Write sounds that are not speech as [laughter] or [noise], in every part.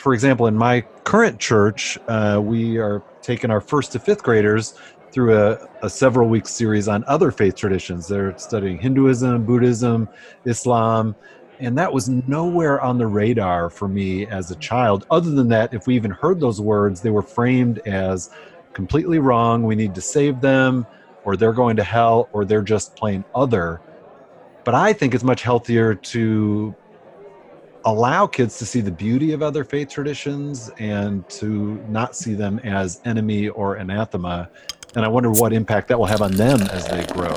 for example, in my current church, uh, we are taking our first to fifth graders through a, a several week series on other faith traditions. They're studying Hinduism, Buddhism, Islam, and that was nowhere on the radar for me as a child. Other than that, if we even heard those words, they were framed as completely wrong. We need to save them, or they're going to hell, or they're just plain other. But I think it's much healthier to allow kids to see the beauty of other faith traditions and to not see them as enemy or anathema. And I wonder what impact that will have on them as they grow.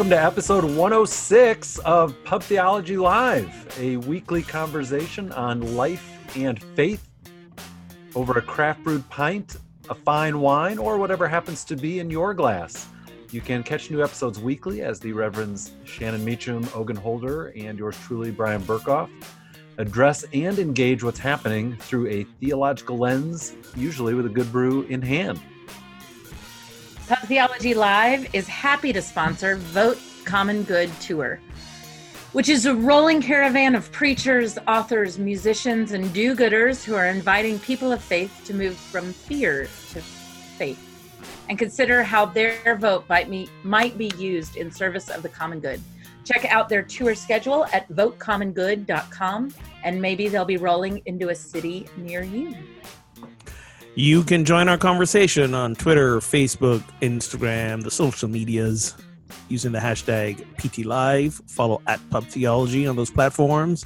Welcome to episode 106 of Pub Theology Live, a weekly conversation on life and faith over a craft brewed pint, a fine wine, or whatever happens to be in your glass. You can catch new episodes weekly as the Reverends Shannon Meacham, Ogun Holder, and yours truly, Brian Berghoef, address and engage what's happening through a theological lens, usually with a good brew in hand. Pub Theology Live is happy to sponsor Vote Common Good Tour, which is a rolling caravan of preachers, authors, musicians, and do gooders who are inviting people of faith to move from fear to faith and consider how their vote might be, might be used in service of the common good. Check out their tour schedule at votecommongood.com and maybe they'll be rolling into a city near you. You can join our conversation on Twitter, Facebook, Instagram, the social medias using the hashtag PTLive. Follow at Pub Theology on those platforms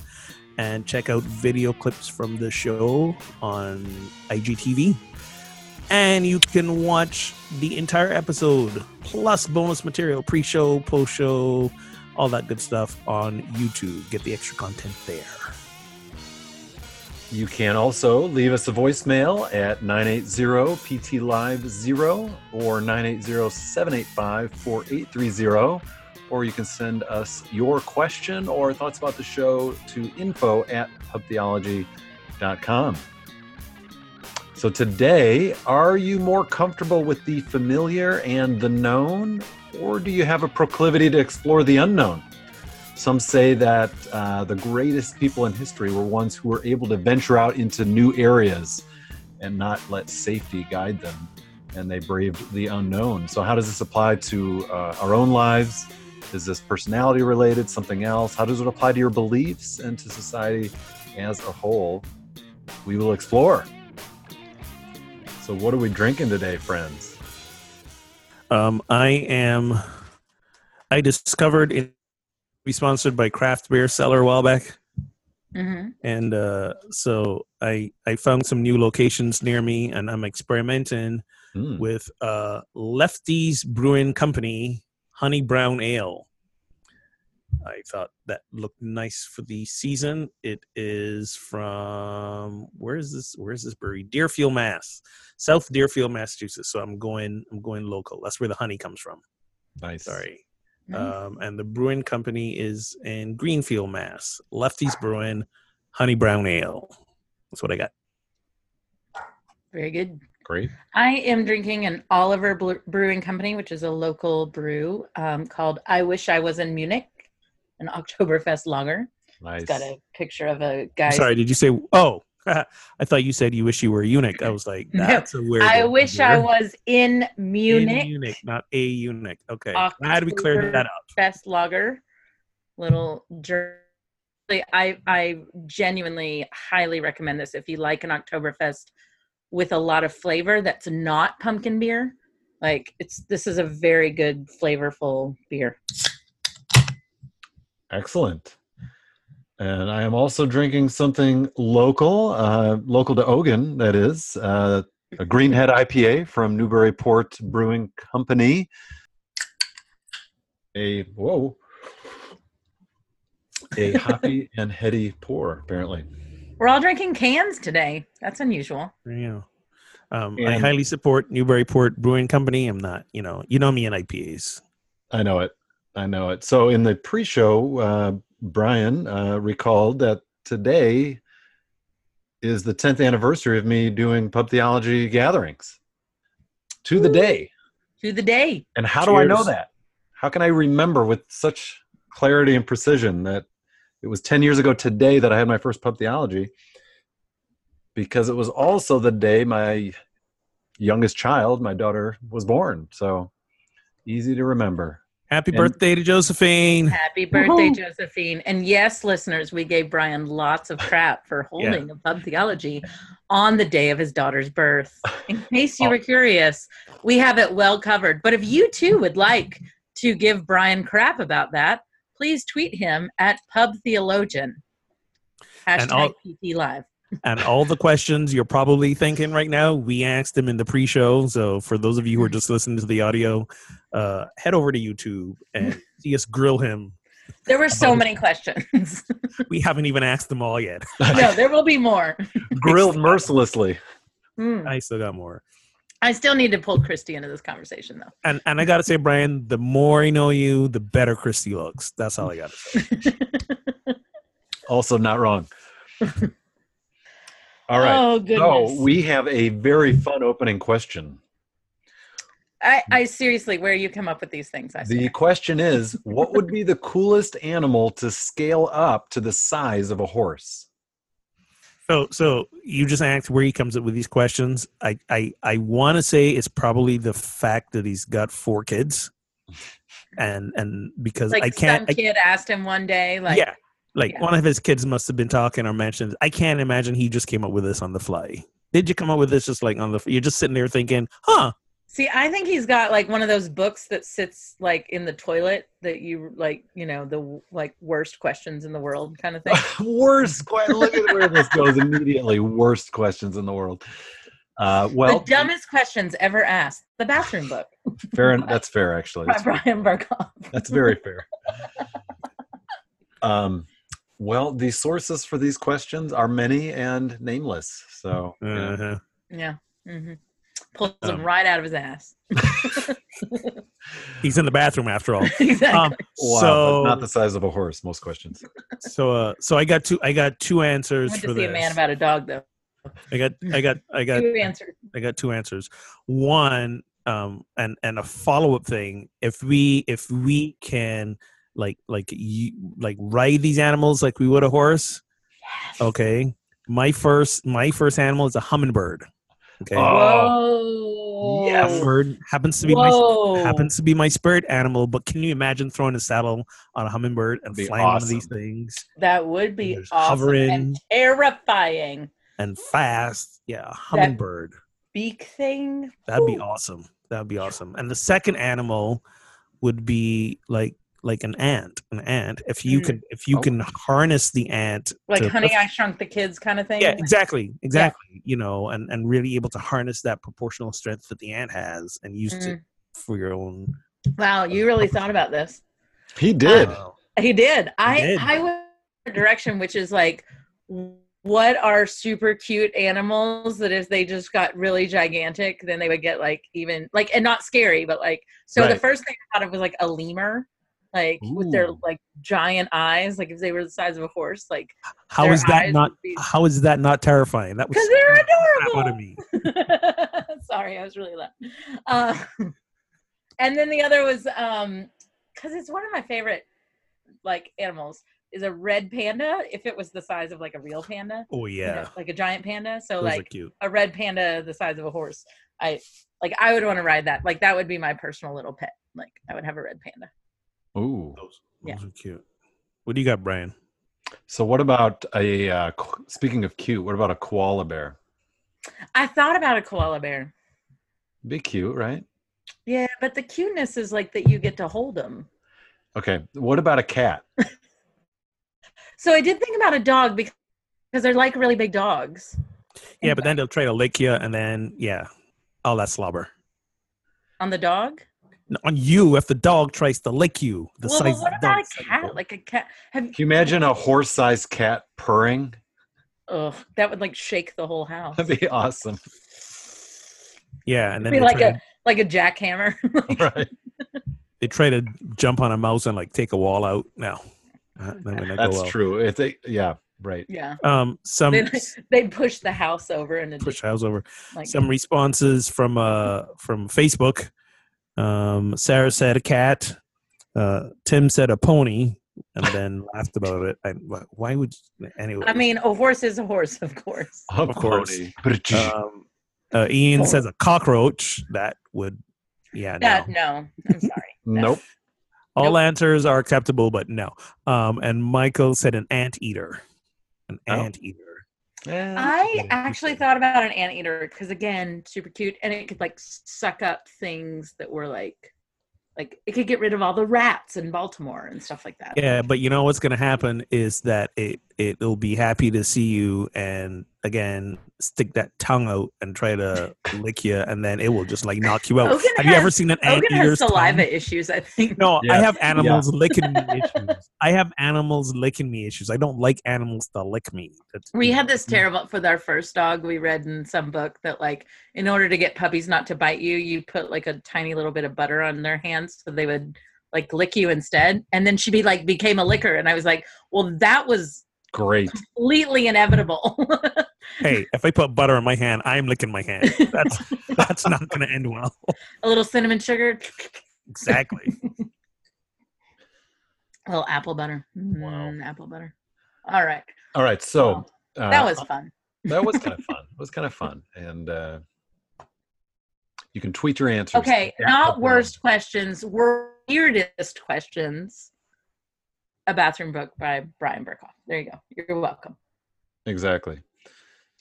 and check out video clips from the show on IGTV. And you can watch the entire episode plus bonus material, pre show, post show, all that good stuff on YouTube. Get the extra content there. You can also leave us a voicemail at 980 PT Live 0 or 980 785 4830. Or you can send us your question or thoughts about the show to info at pubtheology.com. So, today, are you more comfortable with the familiar and the known, or do you have a proclivity to explore the unknown? Some say that uh, the greatest people in history were ones who were able to venture out into new areas and not let safety guide them. And they braved the unknown. So, how does this apply to uh, our own lives? Is this personality related, something else? How does it apply to your beliefs and to society as a whole? We will explore. So, what are we drinking today, friends? Um, I am. I discovered in be sponsored by Craft Beer Cellar a while back. Mm-hmm. And uh, so I I found some new locations near me, and I'm experimenting mm. with uh, Lefty's Brewing Company Honey Brown Ale. I thought that looked nice for the season. It is from where is this? Where is this brewery? Deerfield, Mass, South Deerfield, Massachusetts. So I'm going. I'm going local. That's where the honey comes from. Nice. Sorry. Um, and the brewing company is in Greenfield, Mass. Lefty's Brewing Honey Brown Ale. That's what I got. Very good. Great. I am drinking an Oliver Brewing Company, which is a local brew um, called I Wish I Was in Munich, an [laughs] Oktoberfest lager. Nice. It's got a picture of a guy. Sorry, did you say? Oh, [laughs] I thought you said you wish you were a eunuch. I was like, [laughs] that's no, a weird. I wish I was in Munich. In Munich, not a eunuch. Okay, How do we clear that up? Best lager, little. I I genuinely highly recommend this if you like an Oktoberfest with a lot of flavor that's not pumpkin beer. Like it's this is a very good flavorful beer. Excellent. And I am also drinking something local, uh, local to Ogun, that is, uh, a Greenhead IPA from Newburyport Brewing Company. A, whoa, a hoppy [laughs] and heady pour, apparently. We're all drinking cans today. That's unusual. Yeah. Um, I highly support Newburyport Brewing Company. I'm not, you know, you know me in IPAs. I know it. I know it. So in the pre-show, uh, Brian uh, recalled that today is the 10th anniversary of me doing pub theology gatherings. To the day. To the day. And how Cheers. do I know that? How can I remember with such clarity and precision that it was 10 years ago today that I had my first pub theology? Because it was also the day my youngest child, my daughter, was born. So easy to remember. Happy and, birthday to Josephine. Happy birthday, Woo-hoo. Josephine. And yes, listeners, we gave Brian lots of crap for [laughs] holding yeah. a pub theology on the day of his daughter's birth. In [laughs] case you oh. were curious, we have it well covered. But if you too would like to give Brian crap about that, please tweet him at pub theologian. Hashtag all, PT Live and all the questions you're probably thinking right now, we asked them in the pre-show. So for those of you who are just listening to the audio, uh, head over to YouTube and [laughs] see us grill him. There were so many questions. [laughs] we haven't even asked them all yet. [laughs] no, there will be more. Grilled mercilessly. Mm. I still got more. I still need to pull Christy into this conversation, though. And and I gotta say, Brian, the more I know you, the better Christy looks. That's all I gotta say. also, not wrong. All right. Oh, goodness. So we have a very fun opening question. I, I seriously, where you come up with these things? I the question is, [laughs] what would be the coolest animal to scale up to the size of a horse? So, so you just asked where he comes up with these questions. I, I, I want to say it's probably the fact that he's got four kids, [laughs] and and because like I can't. Some kid I, asked him one day, like, yeah, like yeah. one of his kids must have been talking or mentioned. I can't imagine he just came up with this on the fly. Did you come up with this just like on the? You're just sitting there thinking, huh? See, I think he's got like one of those books that sits like in the toilet that you like, you know, the like worst questions in the world kind of thing. [laughs] worst question. Look at where this goes immediately. Worst questions in the world. Uh, well, the dumbest questions ever asked. The bathroom book. Fair. [laughs] That's fair, actually. By Brian Berghoef. That's very fair. [laughs] Um, well, the sources for these questions are many and nameless. So, uh-huh. yeah. Mm-hmm. Pulls um, them right out of his ass. [laughs] He's in the bathroom after all. [laughs] exactly. Um, wow, so not the size of a horse. Most questions. So, uh, so I got two. I got two answers I for to this. See a man about a dog, though. I got. I got. I got [laughs] two answers. I got two answers. One, um, and and a follow up thing. If we if we can like like you like ride these animals like we would a horse. Yes. Okay. My first my first animal is a hummingbird. Okay. Oh. Whoa. Yeah, bird happens to be Whoa. my happens to be my spirit animal. But can you imagine throwing a saddle on a hummingbird and flying awesome. one of these things? That would be awesome hovering and terrifying and fast. Yeah, hummingbird that beak thing. That'd be awesome. That'd be awesome. And the second animal would be like like an ant an ant if you mm. could if you oh. can harness the ant like honey i shrunk the kids kind of thing yeah exactly exactly yeah. you know and and really able to harness that proportional strength that the ant has and use mm. it for your own wow you really thought about this he did uh, he did i did. i went a direction which is like what are super cute animals that if they just got really gigantic then they would get like even like and not scary but like so right. the first thing i thought of was like a lemur like Ooh. with their like giant eyes, like if they were the size of a horse. Like how is that not? Be... How is that not terrifying? That was because they're [laughs] adorable. Out of me. [laughs] Sorry, I was really loud. Uh, [laughs] and then the other was um because it's one of my favorite like animals is a red panda if it was the size of like a real panda. Oh yeah, you know, like a giant panda. So Those like a red panda the size of a horse. I like I would want to ride that. Like that would be my personal little pet. Like I would have a red panda. Ooh, those, those yeah. are cute. What do you got, Brian? So, what about a uh, speaking of cute? What about a koala bear? I thought about a koala bear. Be cute, right? Yeah, but the cuteness is like that you get to hold them. Okay, what about a cat? [laughs] so I did think about a dog because they're like really big dogs. Yeah, but then they'll try to lick you, and then yeah, all that slobber. On the dog? On you if the dog tries to lick you. The well, size what about a cat? Like a cat? Have, Can you imagine a horse-sized cat purring? Oh, that would like shake the whole house. That'd be awesome. Yeah, and then Be like try, a like a jackhammer. [laughs] right. they try to jump on a mouse and like take a wall out. No, Uh, that would go That's well. true. If they, yeah, right. yeah. Um, some They they push the house over and it push just house over. like some responses from uh from Facebook. Um, Sarah said a cat. Uh, Tim said a pony, and then [laughs] laughed about it. I, why would anyway? I mean, a horse is a horse, of course. Of course. course. um, uh, Ian says a cockroach. That would, yeah, no. That no, I'm sorry. [laughs] nope. All nope. answers are acceptable, but no. Um, and Michael said an anteater. An Oh. anteater. I actually thought about an anteater because again, super cute, and it could like suck up things that were like, like it could get rid of all the rats in Baltimore and stuff like that. Yeah, but you know what's going to happen is that it it'll be happy to see you and again stick that tongue out and try to [laughs] lick you, and then it will just like knock you out. Ogun Have you ever seen an Ogun anteater's has saliva tongue? issues, I think. No, I have animals licking me [laughs] issues. I have animals licking me issues. I don't like animals to lick me. That's, We had this terrible with our first dog. We read in some book that like in order to get puppies not to bite you, you put like a tiny little bit of butter on their hands so they would like lick you instead. And then she be like became a licker, and I was like, well, that was Great. completely inevitable. [laughs] Hey, if I put butter on my hand, I'm licking my hand. [laughs] That's that's not going to end well. a little cinnamon sugar, Exactly. a [laughs] little apple butter. Wow. Mm, apple butter. All right, All right. So uh, that was fun. that was kind of [laughs] fun. It was kind of fun, and uh, you can tweet your answers. Okay, not upload worst questions, weirdest questions. A bathroom book by Brian Berghoef. There you go. You're welcome. Exactly.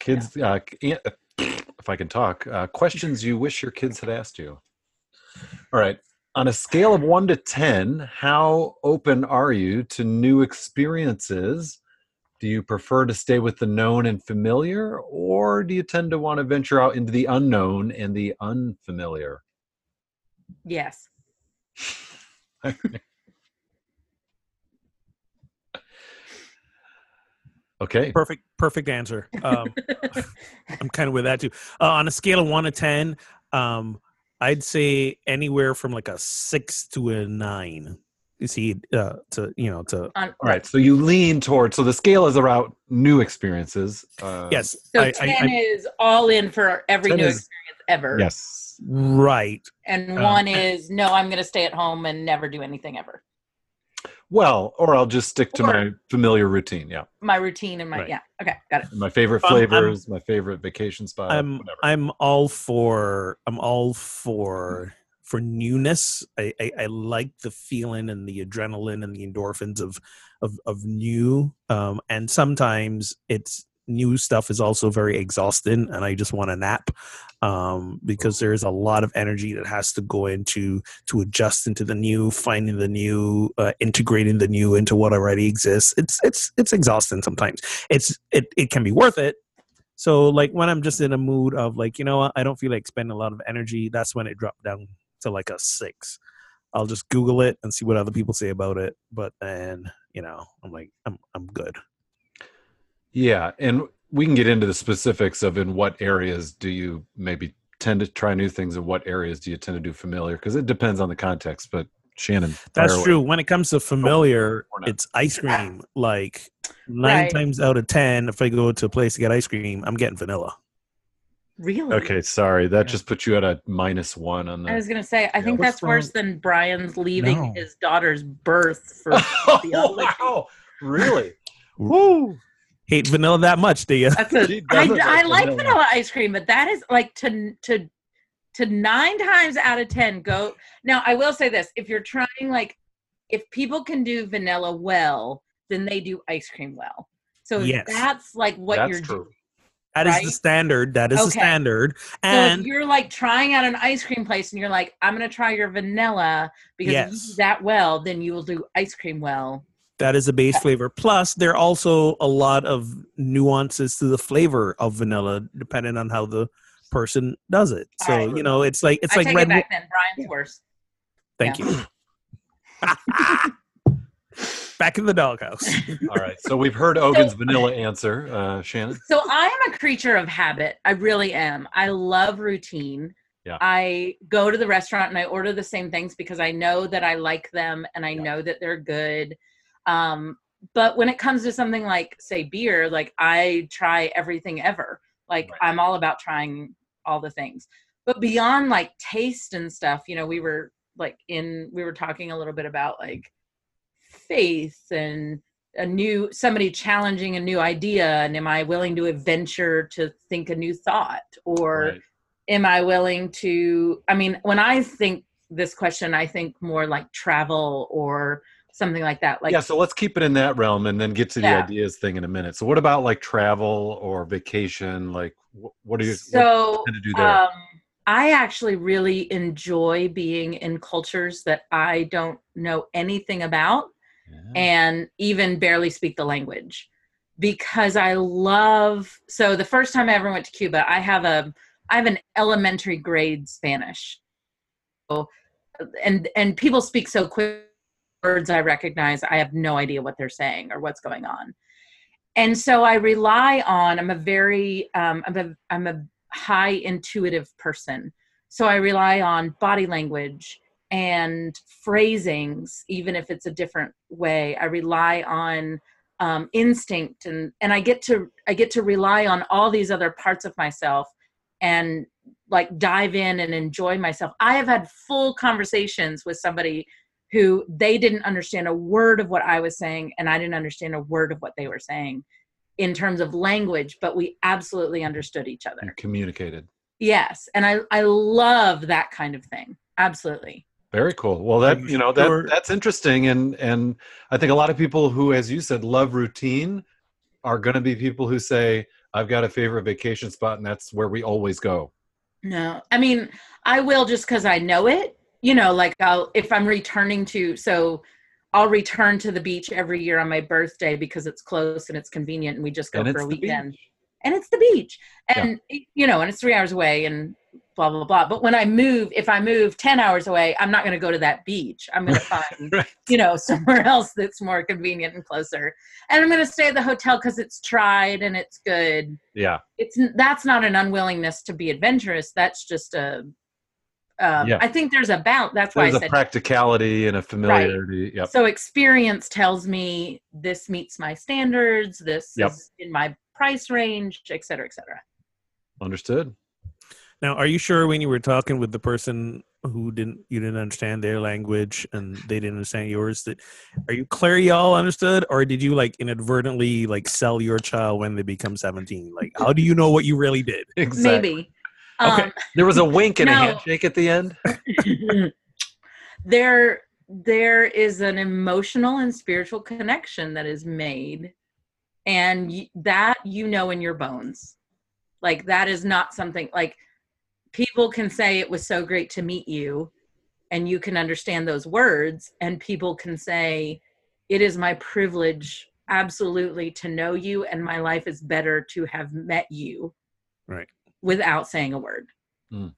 Kids, uh, if I can talk, uh, questions you wish your kids had asked you. All right. On a scale of one to 10, how open are you to new experiences? Do you prefer to stay with the known and familiar, or do you tend to want to venture out into the unknown and the unfamiliar? Yes. [laughs] Okay. Perfect, perfect answer. Um, [laughs] I'm kind of with that too. Uh, on a scale of one to ten, um, I'd say anywhere from like a six to a nine. You see, uh, to you know, to On, All right. So you lean towards, so the scale is about new experiences. Uh, yes, So I, I, 10 I, is all in for every new is- experience ever. Yes. right. And Um, one is no, I'm going to stay at home and never do anything ever. Well, or I'll just stick to Or- my familiar routine. Yeah. My routine and my Right. yeah. Okay, got it. My favorite Um, flavors, my favorite vacation spot, I'm whatever. I'm all for I'm all for for newness. I, I, I like the feeling and the adrenaline and the endorphins of of of new. Um, and sometimes it's new stuff is also very exhausting, and I just want a nap um, because there's a lot of energy that has to go into to adjust into the new, finding the new, uh, integrating the new into what already exists. It's it's it's exhausting sometimes. It's it it can be worth it so like when I'm just in a mood of like, you know I don't feel like spending a lot of energy, that's when it dropped down to like a six. I'll just Google it and see what other people say about it. But then, you know, I'm like, I'm I'm good. Yeah. And we can get into the specifics of in what areas do you maybe tend to try new things and what areas do you tend to do familiar? Because it depends on the context. But Shannon, fire That's away. true. When it comes to familiar, oh, Or not. it's ice cream. Like nine Right. times out of ten, if I go to a place to get ice cream, I'm getting vanilla. Really? Okay, sorry. That Yeah. just put you at a minus one on I was gonna say, I think What's that's worse than Brian's leaving No. his daughter's birth for [laughs] oh, other- wow. Really? [laughs] Woo. Hate vanilla that much, do you? That's a, She I, like like vanilla. vanilla ice cream, but that is like to to to nine times out of ten go. Now I will say this: if you're trying, like, if people can do vanilla well, then they do ice cream well. So Yes. that's like what That's you're true. doing. That is Right? the standard. That is the Okay. standard. So And if you're like trying out an ice cream place and you're like, I'm gonna try your vanilla because if you do that well, then you will do ice cream well. That is a base flavor. Plus, there are also a lot of nuances to the flavor of vanilla, depending on how the person does it. So Alright. you know, it's like it's I like take red. it back then. Brian's worse. Thank you. [laughs] [laughs] back in the doghouse. [laughs] All right. So we've heard Ogun's vanilla answer, uh, Shannon. So I am a creature of habit. I really am. I love routine. Yeah. I go to the restaurant and I order the same things because I know that I like them and I Yeah. know that they're good. Um, but when it comes to something like, say, beer, like I try everything ever. Like Right. I'm all about trying all the things. But beyond like taste and stuff, you know, we were like in, we were talking a little bit about like faith and a new somebody challenging a new idea and am i willing to adventure to think a new thought or Right. am i willing to i mean when i think this question i think more like travel or something like that like yeah, so let's keep it in that realm and then get to the Yeah. ideas thing in a minute. So what about like travel or vacation? Like what are you so to do there? um, i actually really enjoy being in cultures that i don't know anything about Yeah. and even barely speak the language because I love so the first time I ever went to Cuba I have a I have an elementary grade Spanish. So, and and people speak so quick words I recognize I have no idea what they're saying or what's going on. And so I rely on I'm a very um I'm a I'm a high intuitive person. So I rely on body language and phrasings, even if it's a different way. I rely on um, instinct, and and I get to I get to rely on all these other parts of myself, and like dive in and enjoy myself. I have had full conversations with somebody who they didn't understand a word of what I was saying, and I didn't understand a word of what they were saying in terms of language, but we absolutely understood each other. You communicated. Yes, and I I love that kind of thing. Absolutely. Very cool. Well, that you you know that that's interesting, and and I think a lot of people who, as you said, love routine, are going to be people who say, "I've got a favorite vacation spot, and that's where we always go." No, I mean, I will just because I know it. You know, like I'll if I'm returning to so I'll return to the beach every year on my birthday because it's close and it's convenient, and we just go And for a weekend. beach. And it's the beach, and you know, and it's three hours away, and blah blah blah. But when I move, if I move ten hours away, I'm not going to go to that beach. I'm going [laughs] to find Right. you know somewhere [laughs] else that's more convenient and closer, and I'm going to stay at the hotel because it's tried and it's good Yeah. it's that's not an unwillingness to be adventurous that's just a um, Yeah. i think there's a balance that's why There's i a said practicality and a familiarity. Yep. so experience tells me this meets my standards this Yep. is in my price range et cetera et cetera Understood. Now, are you sure when you were talking with the person who didn't you didn't understand their language and they didn't understand yours that are you clear y'all understood or did you like inadvertently like sell your child when they become 17 like how do you know what you really did Exactly. maybe Okay. um, There was a wink and a handshake at the end. [laughs] there there is an emotional and spiritual connection that is made and y- that you know in your bones like that is not something like people can say it was so great to meet you and you can understand those words and people can say it is my privilege absolutely to know you and my life is better to have met you Right. Without saying a word. Hmm.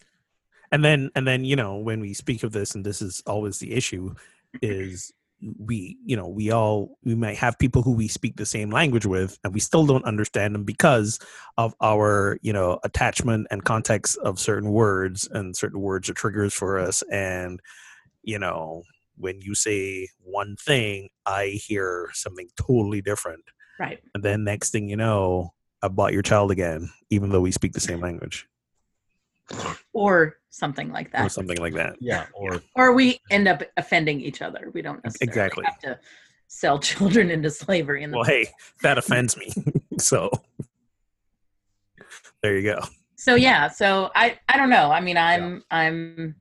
And then and then you know when we speak of this and this is always the issue is we you know we all we might have people who we speak the same language with and we still don't understand them because of our you know attachment and context of certain words and certain words are triggers for us. And you know when you say one thing i hear something totally different. Right. And then next thing you know i bought your child again even though we speak the same language or something like that or something like that Yeah. Or or we end up offending each other. We don't necessarily Exactly. have to sell [laughs] children into slavery. In the well hey that offends me [laughs] so there you go so yeah, so I I don't know. I mean, I'm I'm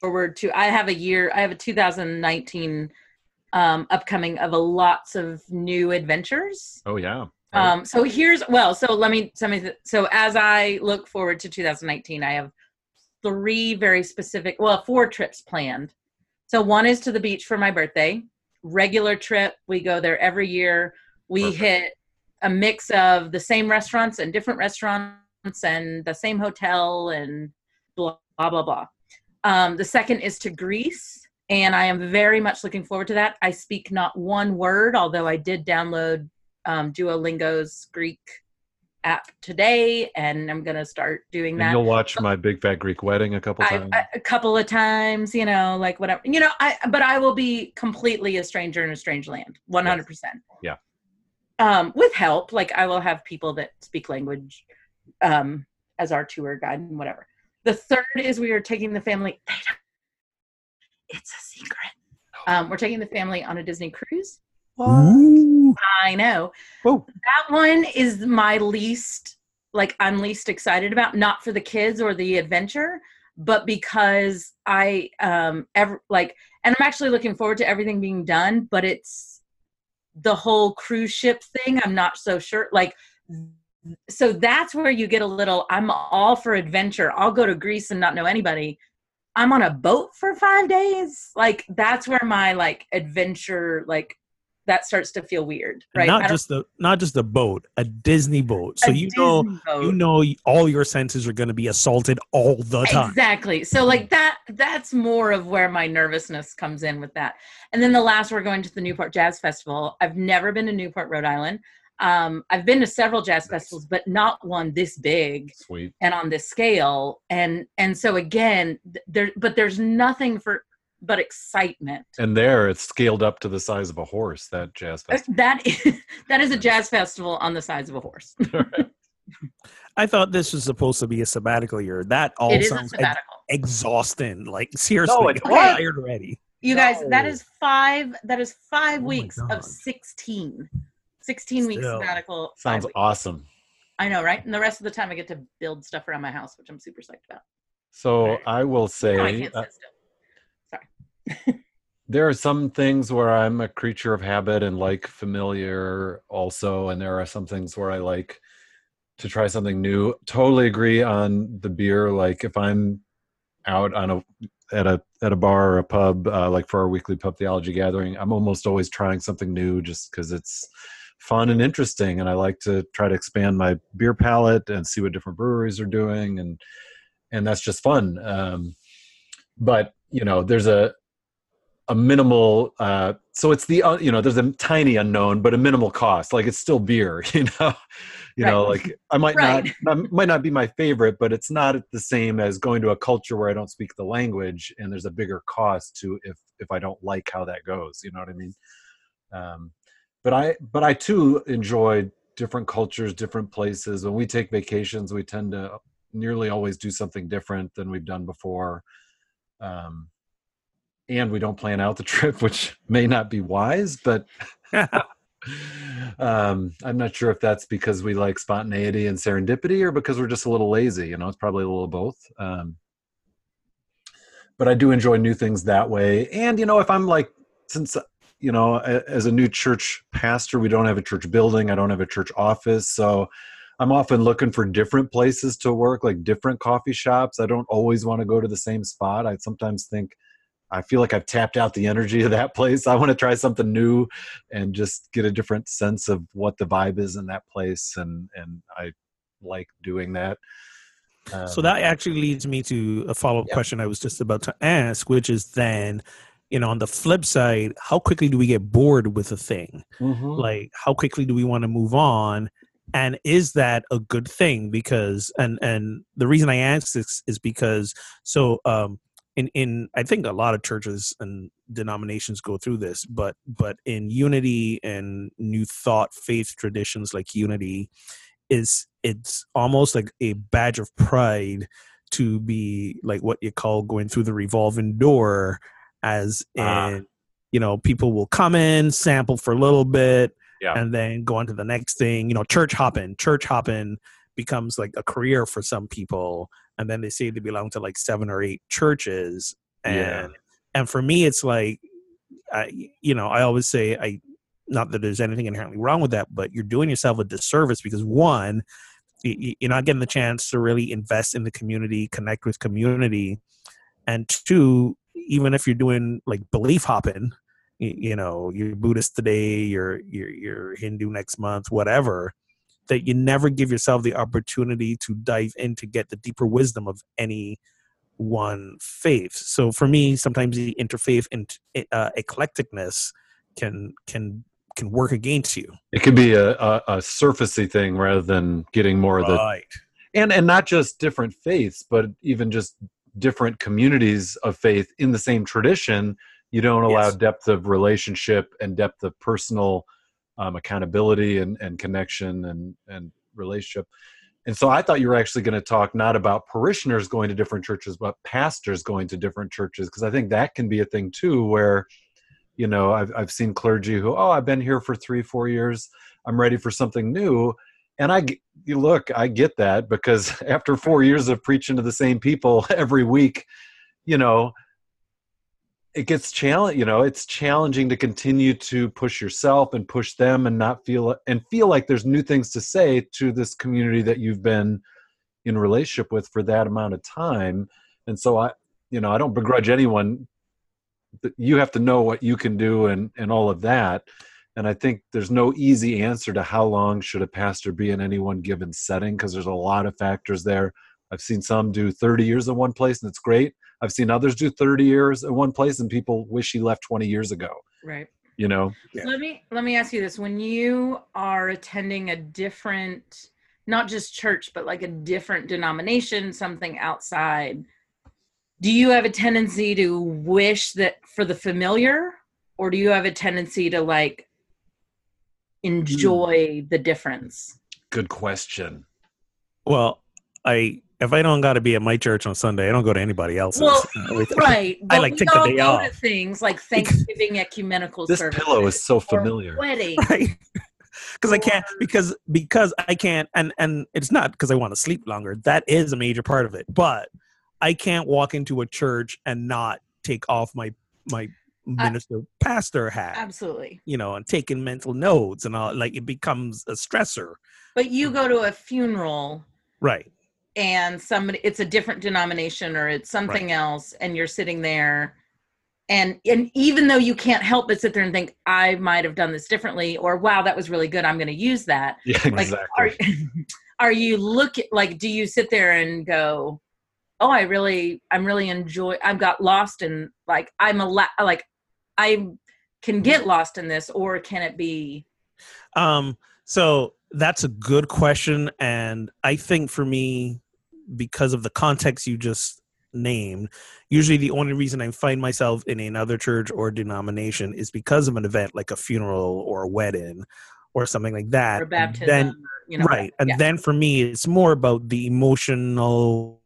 forward to. I have a year. I have a 2019 um, upcoming of a lots of new adventures. oh yeah. Um, so here's well, so let me tell me. So as I look forward to 2019, I have three very specific, well, four trips planned. So one is to the beach for my birthday. Regular trip, we go there every year. We Perfect. hit a mix of the same restaurants and different restaurants and the same hotel and blah blah blah blah. Um, the second is to Greece, and I am very much looking forward to that. I speak not one word, although I did download um, Duolingo's Greek app today, and I'm gonna start doing And that. you'll watch my Big Fat Greek Wedding a couple times. I- a couple of times, you know, like whatever, you know. I but I will be completely a stranger in a strange land, one hundred percent. Yeah. Um, with help, like I will have people that speak language, um, as our tour guide and whatever. The third is we are taking the family. It's a secret. Um, we're taking the family on a Disney cruise. I know. Oh. That one is my least like I'm least excited about, not for the kids or the adventure, but because I um ever like and I'm actually looking forward to everything being done, but it's the whole cruise ship thing, I'm not so sure. Like so that's where you get a little I'm all for adventure. I'll go to Greece and not know anybody. I'm on a boat for 5 days. Like that's where my like adventure like that starts to feel weird, right? Not just the not just the boat, a Disney boat. So a you know boat. you know all your senses are going to be assaulted all the time. Exactly. So like that that's more of where my nervousness comes in with that. And then the last we're going to the Newport Jazz Festival. I've never been to Newport, Rhode Island. Um, I've been to several jazz Nice. festivals, but not one this big Sweet. and on this scale. And and so again, there but there's nothing for but excitement. And there, it's scaled up to the size of a horse. That jazz Uh, festival. That is [laughs] that is a jazz festival on the size of a horse. [laughs] I thought this was supposed to be a sabbatical year. That all it is a sounds ex- exhausting. Like seriously, No, it- [laughs] tired already. You guys, that is five. That is five Oh weeks of sixteen. Sixteen weeks Still. sabbatical. Sounds weeks. awesome. I know, right? And the rest of the time, I get to build stuff around my house, which I'm super psyched about. So I will say, No, I can't uh, sit still. There are some things where I'm a creature of habit and like familiar also, and there are some things where I like to try something new. Totally agree on the beer. Like if I'm out on a at a at a bar or a pub, uh, like for our weekly pub theology gathering, I'm almost always trying something new just because it's fun and interesting, and I like to try to expand my beer palette and see what different breweries are doing, and and that's just fun. Um, but you know, there's a a minimal uh so it's the uh, you know there's a tiny unknown but a minimal cost. Like it's still beer [laughs] you know? You know like i might Right. not that might not be my favorite but it's not the same as going to a culture where i don't speak the language and there's a bigger cost to if if i don't like how that goes you know what i mean? Um but i but i too enjoy different cultures different places. When we take vacations we tend to nearly always do something different than we've done before. Um and we don't plan out the [laughs] trip, which may not be wise, but [laughs] um, I'm not sure if that's because we like spontaneity and serendipity or because we're just a little lazy. You know, it's probably a little both. Um, but I do enjoy new things that way. And, you know, if I'm like, since, you know, as a new church pastor, we don't have a church building, I don't have a church office. So I'm often looking for different places to work, like different coffee shops. I don't always want to go to the same spot. I sometimes think, I feel like I've tapped out the energy of that place. I want to try something new and just get a different sense of what the vibe is in that place. And, and I like doing that. so Um, that actually leads me to a follow up Yeah. question I was just about to ask, which is then, you know, on the flip side, how quickly do we get bored with a thing? mhm. like how quickly do we want to move on and is that a good thing because and and the reason i ask this is because so um in in i think a lot of churches and denominations go through this but but in unity and new thought faith traditions like unity is it's almost like a badge of pride to be like what you call going through the revolving door as in Ah. you know people will come in sample for a little bit Yeah. and then go on to the next thing you know church hopping church hopping becomes like a career for some people and then they say they belong to like seven or eight churches and Yeah. and for me it's like I, you know i always say i not that there's anything inherently wrong with that but you're doing yourself a disservice because one you're not getting the chance to really invest in the community connect with community and two even if you're doing like belief hopping you know you're buddhist today you're you're, you're hindu next month whatever that you never give yourself the opportunity to dive in to get the deeper wisdom of any one faith so for me sometimes the interfaith and uh, eclecticness can can can work against you. It could be a, a, a surfacey thing rather than getting more of the Right. and and not just different faiths, but even just different communities of faith in the same tradition. You don't allow Yes. depth of relationship and depth of personal um, accountability and, and connection and and relationship. And so I thought you were actually going to talk not about parishioners going to different churches, but pastors going to different churches, because I think that can be a thing too, where you know I've I've seen clergy who oh I've been here for three four years, I'm ready for something new, and I you look I get that because [laughs] after four years of preaching to the same people [laughs] every week, you know it gets challenge you know it's challenging to continue to push yourself and push them and not feel and feel like there's new things to say to this community that you've been in relationship with for that amount of time. And so i you know i don't begrudge anyone you have to know what you can do and and all of that. And i think there's no easy answer to how long should a pastor be in any one given setting because there's a lot of factors there. I've seen some do 30 years in one place and it's great i've seen others do 30 years in one place and people wish he left 20 years ago Right. you know Yeah. Let me let me ask you this: When you are attending a different, not just church, but like a different denomination, something outside, do you have a tendency to wish that for the familiar, or do you have a tendency to like enjoy hmm. the difference? good question Well, I if I don't got to be at my church on Sunday, I don't go to anybody else's. Well, Uh, with- Right. I like we take the day go to off. things like [laughs] Thanksgiving ecumenical this services pillow is so familiar Wedding. [laughs] right because i can't because because i can't and and it's not because i want to sleep longer that is a major part of it but i can't walk into a church and not take off my my minister pastor hat Absolutely. you know and taking mental notes and all like it becomes a stressor But you go to a funeral right and somebody it's a different denomination or it's something else and you're sitting there and and even though you can't help but sit there and think I might have done this differently or wow that was really good I'm going to use that yeah like exactly. are [laughs] are you look like do you sit there and go oh I really I'm really enjoy I've got lost in like I'm a la- like I can get lost in this or can it be Um, so that's a good question, and I think for me, because of the context you just named, usually the only reason I find myself in another church or denomination is because of an event like a funeral or a wedding or something like that. or baptism Then, you know right, and yeah. then for me, it's more about the emotional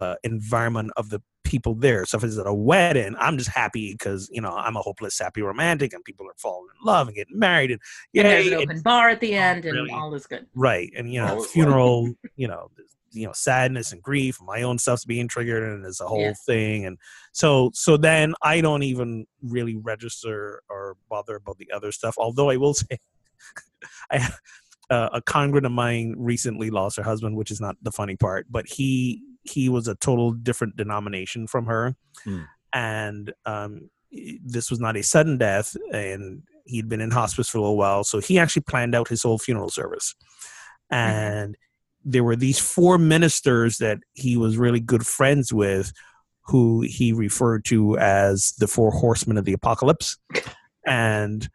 uh, environment of the people there. So if it's at a wedding, I'm just happy because you know I'm a hopeless, happy romantic, and people are falling in love and getting married, and yeah, there's an open bar at the end and really. all is good right and you know All is funeral you know you know sadness and grief my own stuff's being triggered and it's a whole Yeah. thing and so so then i don't even really register or bother about the other stuff although i will [laughs] say i uh, a congregant of mine recently lost her husband which is not the funny part but he he was a total different denomination from her. Hmm. and um this was not a sudden death and he'd been in hospice for a little while so he actually planned out his whole funeral service. And there were these four ministers that he was really good friends with who he referred to as the four horsemen of the apocalypse. [laughs] And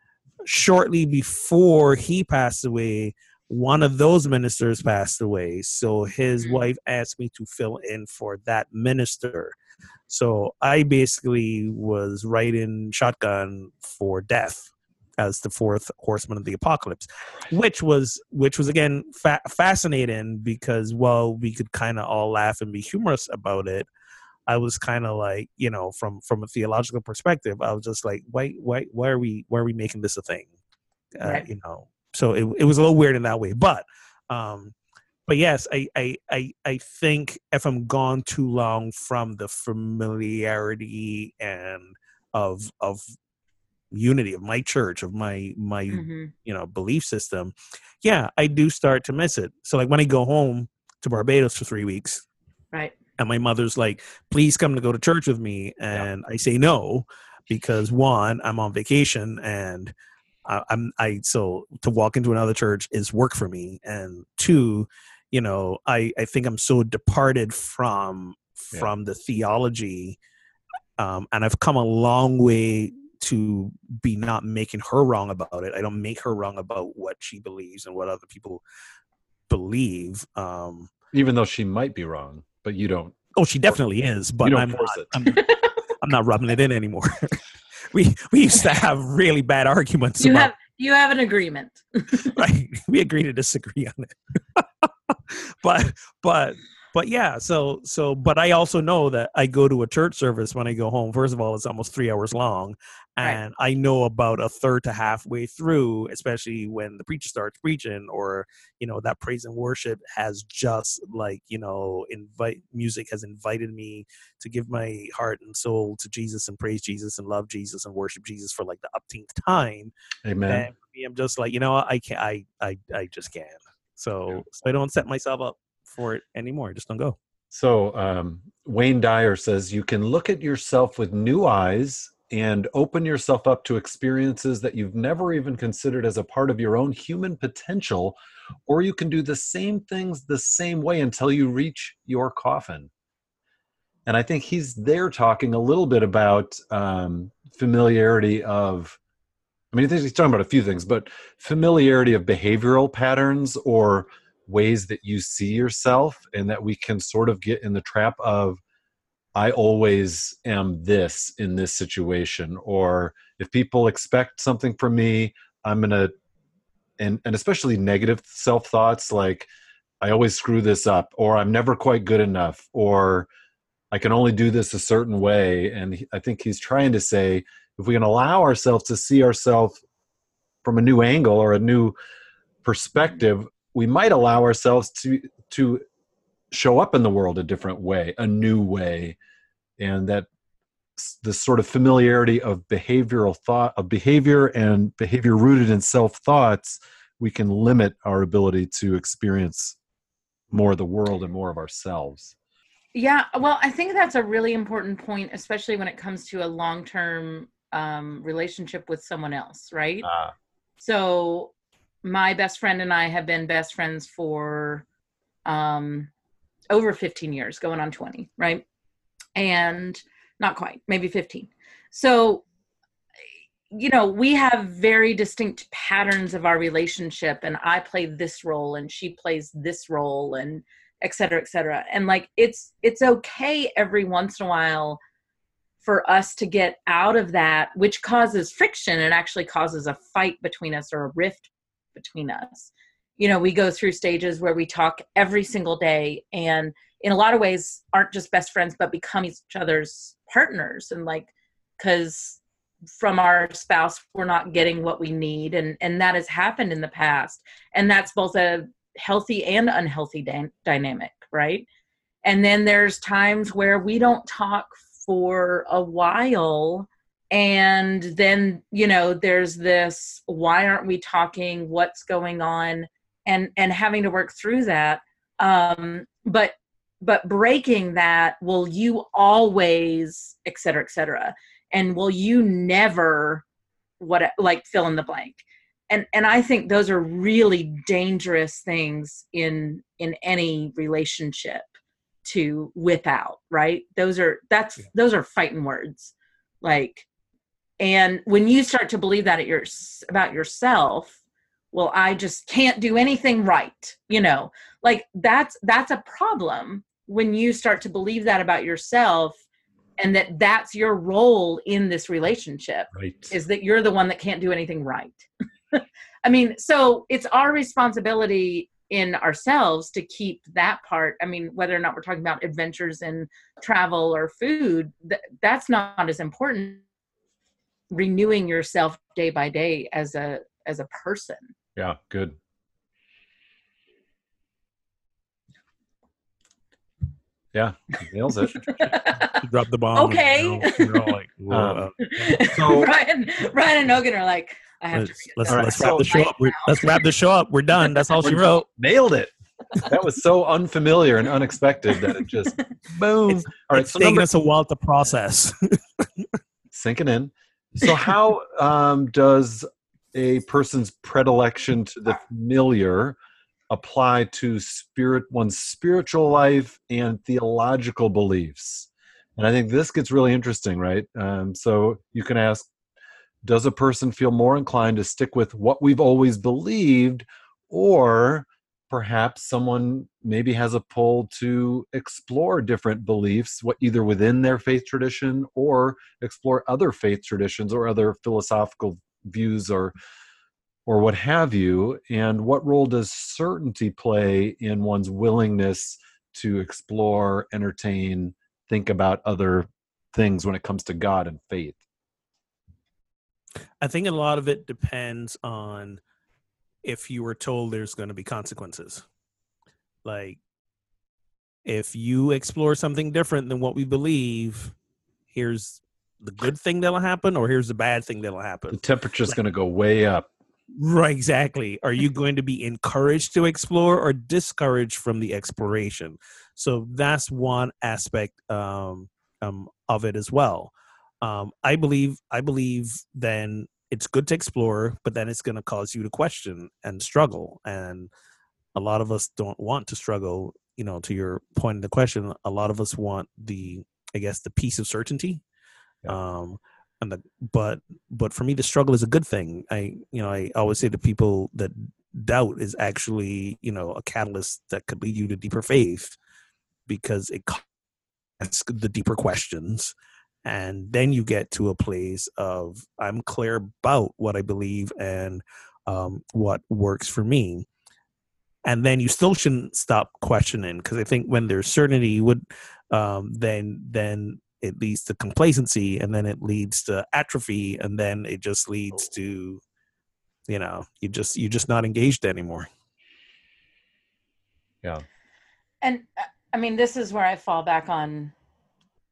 shortly before he passed away one of those ministers passed away so his Mm. wife asked me to fill in for that minister so i basically was writing shotgun for death as the fourth horseman of the apocalypse which was which was again fa- fascinating because while we could kind of all laugh and be humorous about it i was kind of like you know from from a theological perspective i was just like why why why are we why are we making this a thing uh, Right. you know so it, it was a little weird in that way but um but yes I, I i i think if i'm gone too long from the familiarity and of of unity of my church of my my Mhm. you know belief system yeah i do start to miss it. So like when i go home to barbados for three weeks right. and my mother's like please come to go to church with me and i say no because one i'm on vacation and I, i'm i so to walk into another church is work for me and two you know i i think i'm so departed from Yeah. from the theology um and i've come a long way to be not making her wrong about it. I don't make her wrong about what she believes and what other people believe. Um, Even though she might be wrong, but you don't. Oh, she definitely is, but I'm not, I'm, I'm not rubbing it in anymore. [laughs] we we used to have really bad arguments. You about, have you have an agreement. [laughs] right? We agree to disagree on it. [laughs] but but but yeah so so but i also know that i go to a church service when i go home first of all it's almost three hours long and right. i know about a third to halfway through especially when the preacher starts preaching or you know that praise and worship has just like you know invite music has invited me to give my heart and soul to jesus and praise jesus and love jesus and worship jesus for like the upteenth time amen. and i'm just like you know i can't i i, I just can't. So, so I don't set myself up for it anymore. Just don't go. So um, Wayne Dyer says you can look at yourself with new eyes and open yourself up to experiences that you've never even considered as a part of your own human potential, or you can do the same things the same way until you reach your coffin. And I think he's there talking a little bit about um, familiarity of, I mean, he's talking about a few things, but familiarity of behavioral patterns or ways that you see yourself and that we can sort of get in the trap of i always am this in this situation or if people expect something from me i'm going to and and especially negative self thoughts like i always screw this up or i'm never quite good enough or i can only do this a certain way and i think he's trying to say if we can allow ourselves to see ourselves from a new angle or a new perspective we might allow ourselves to to show up in the world a different way a new way. And that this sort of familiarity of behavioral thought of behavior and behavior rooted in self thoughts we can limit our ability to experience more of the world and more of ourselves. Yeah well i think that's a really important point especially when it comes to a long-term um, relationship with someone else right? Uh, so my best friend and I have been best friends for um, over 15 years, going on 20, right? And not quite, maybe 15. So, you know, we have very distinct patterns of our relationship, and I play this role, and she plays this role, and et cetera, et cetera. And like, it's it's okay every once in a while for us to get out of that, which causes friction and actually causes a fight between us or a rift between us. You know we go through stages where we talk every single day and in a lot of ways aren't just best friends but become each other's partners and like because from our spouse we're not getting what we need and and that has happened in the past. And that's both a healthy and unhealthy dy- dynamic right? And then there's times where we don't talk for a while and then you know there's this why aren't we talking? What's going on? And and having to work through that. Um but but breaking that will you always et cetera et cetera. And will you never what like fill in the blank. And and i think those are really dangerous things in in any relationship to whip out right? Those are that's yeah. those are fighting words. Like and when you start to believe that at your about yourself well i just can't do anything right you know like that's that's a problem when you start to believe that about yourself and that that's your role in this relationship right. is that you're the one that can't do anything right [laughs] i mean so it's our responsibility in ourselves to keep that part i mean whether or not we're talking about adventures and travel or food th- that's not as important renewing yourself day by day as a as a person. Yeah good. Yeah nails it. Drop the bomb okay. like, [laughs] um, so [laughs] ryan ryan and Ogun are like i have let's, to let's, let's wrap so the show up. We're, let's wrap the show up. We're done. That's all she wrote. Nailed it. That was so unfamiliar and unexpected that it just [laughs] boom. It's, all right it's so taking number, us a while to process. Sinking in so, [laughs] how um, does a person's predilection to the familiar apply to spirit one's spiritual life and theological beliefs? And I think this gets really interesting, right? Um, so you can ask, does a person feel more inclined to stick with what we've always believed or perhaps someone maybe has a pull to explore different beliefs what either within their faith tradition or explore other faith traditions or other philosophical views or or what have you and what role does certainty play in one's willingness to explore entertain think about other things when it comes to god and faith i think a lot of it depends on if you were told there's going to be consequences. Like, if you explore something different than what we believe, here's the good thing that'll happen, or here's the bad thing that'll happen. The temperature's like, going to go way up. Right, exactly. Are you going to be encouraged to explore or discouraged from the exploration? So that's one aspect um, um, of it as well. Um, I believe. I believe then it's good to explore, but then it's going to cause you to question and struggle. And a lot of us don't want to struggle. You know, to your point in the question, a lot of us want the, I guess, the peace of certainty. Yeah. Um, and the but but for me, the struggle is a good thing. I you know I always say to people that doubt is actually you know a catalyst that could lead you to deeper faith because it asks the deeper questions and then you get to a place of i'm clear about what i believe and um, what works for me and then you still shouldn't stop questioning because i think when there's certainty you would um, then then it leads to complacency and then it leads to atrophy and then it just leads to you know you just you're just not engaged anymore. Yeah. And uh, i mean this is where i fall back on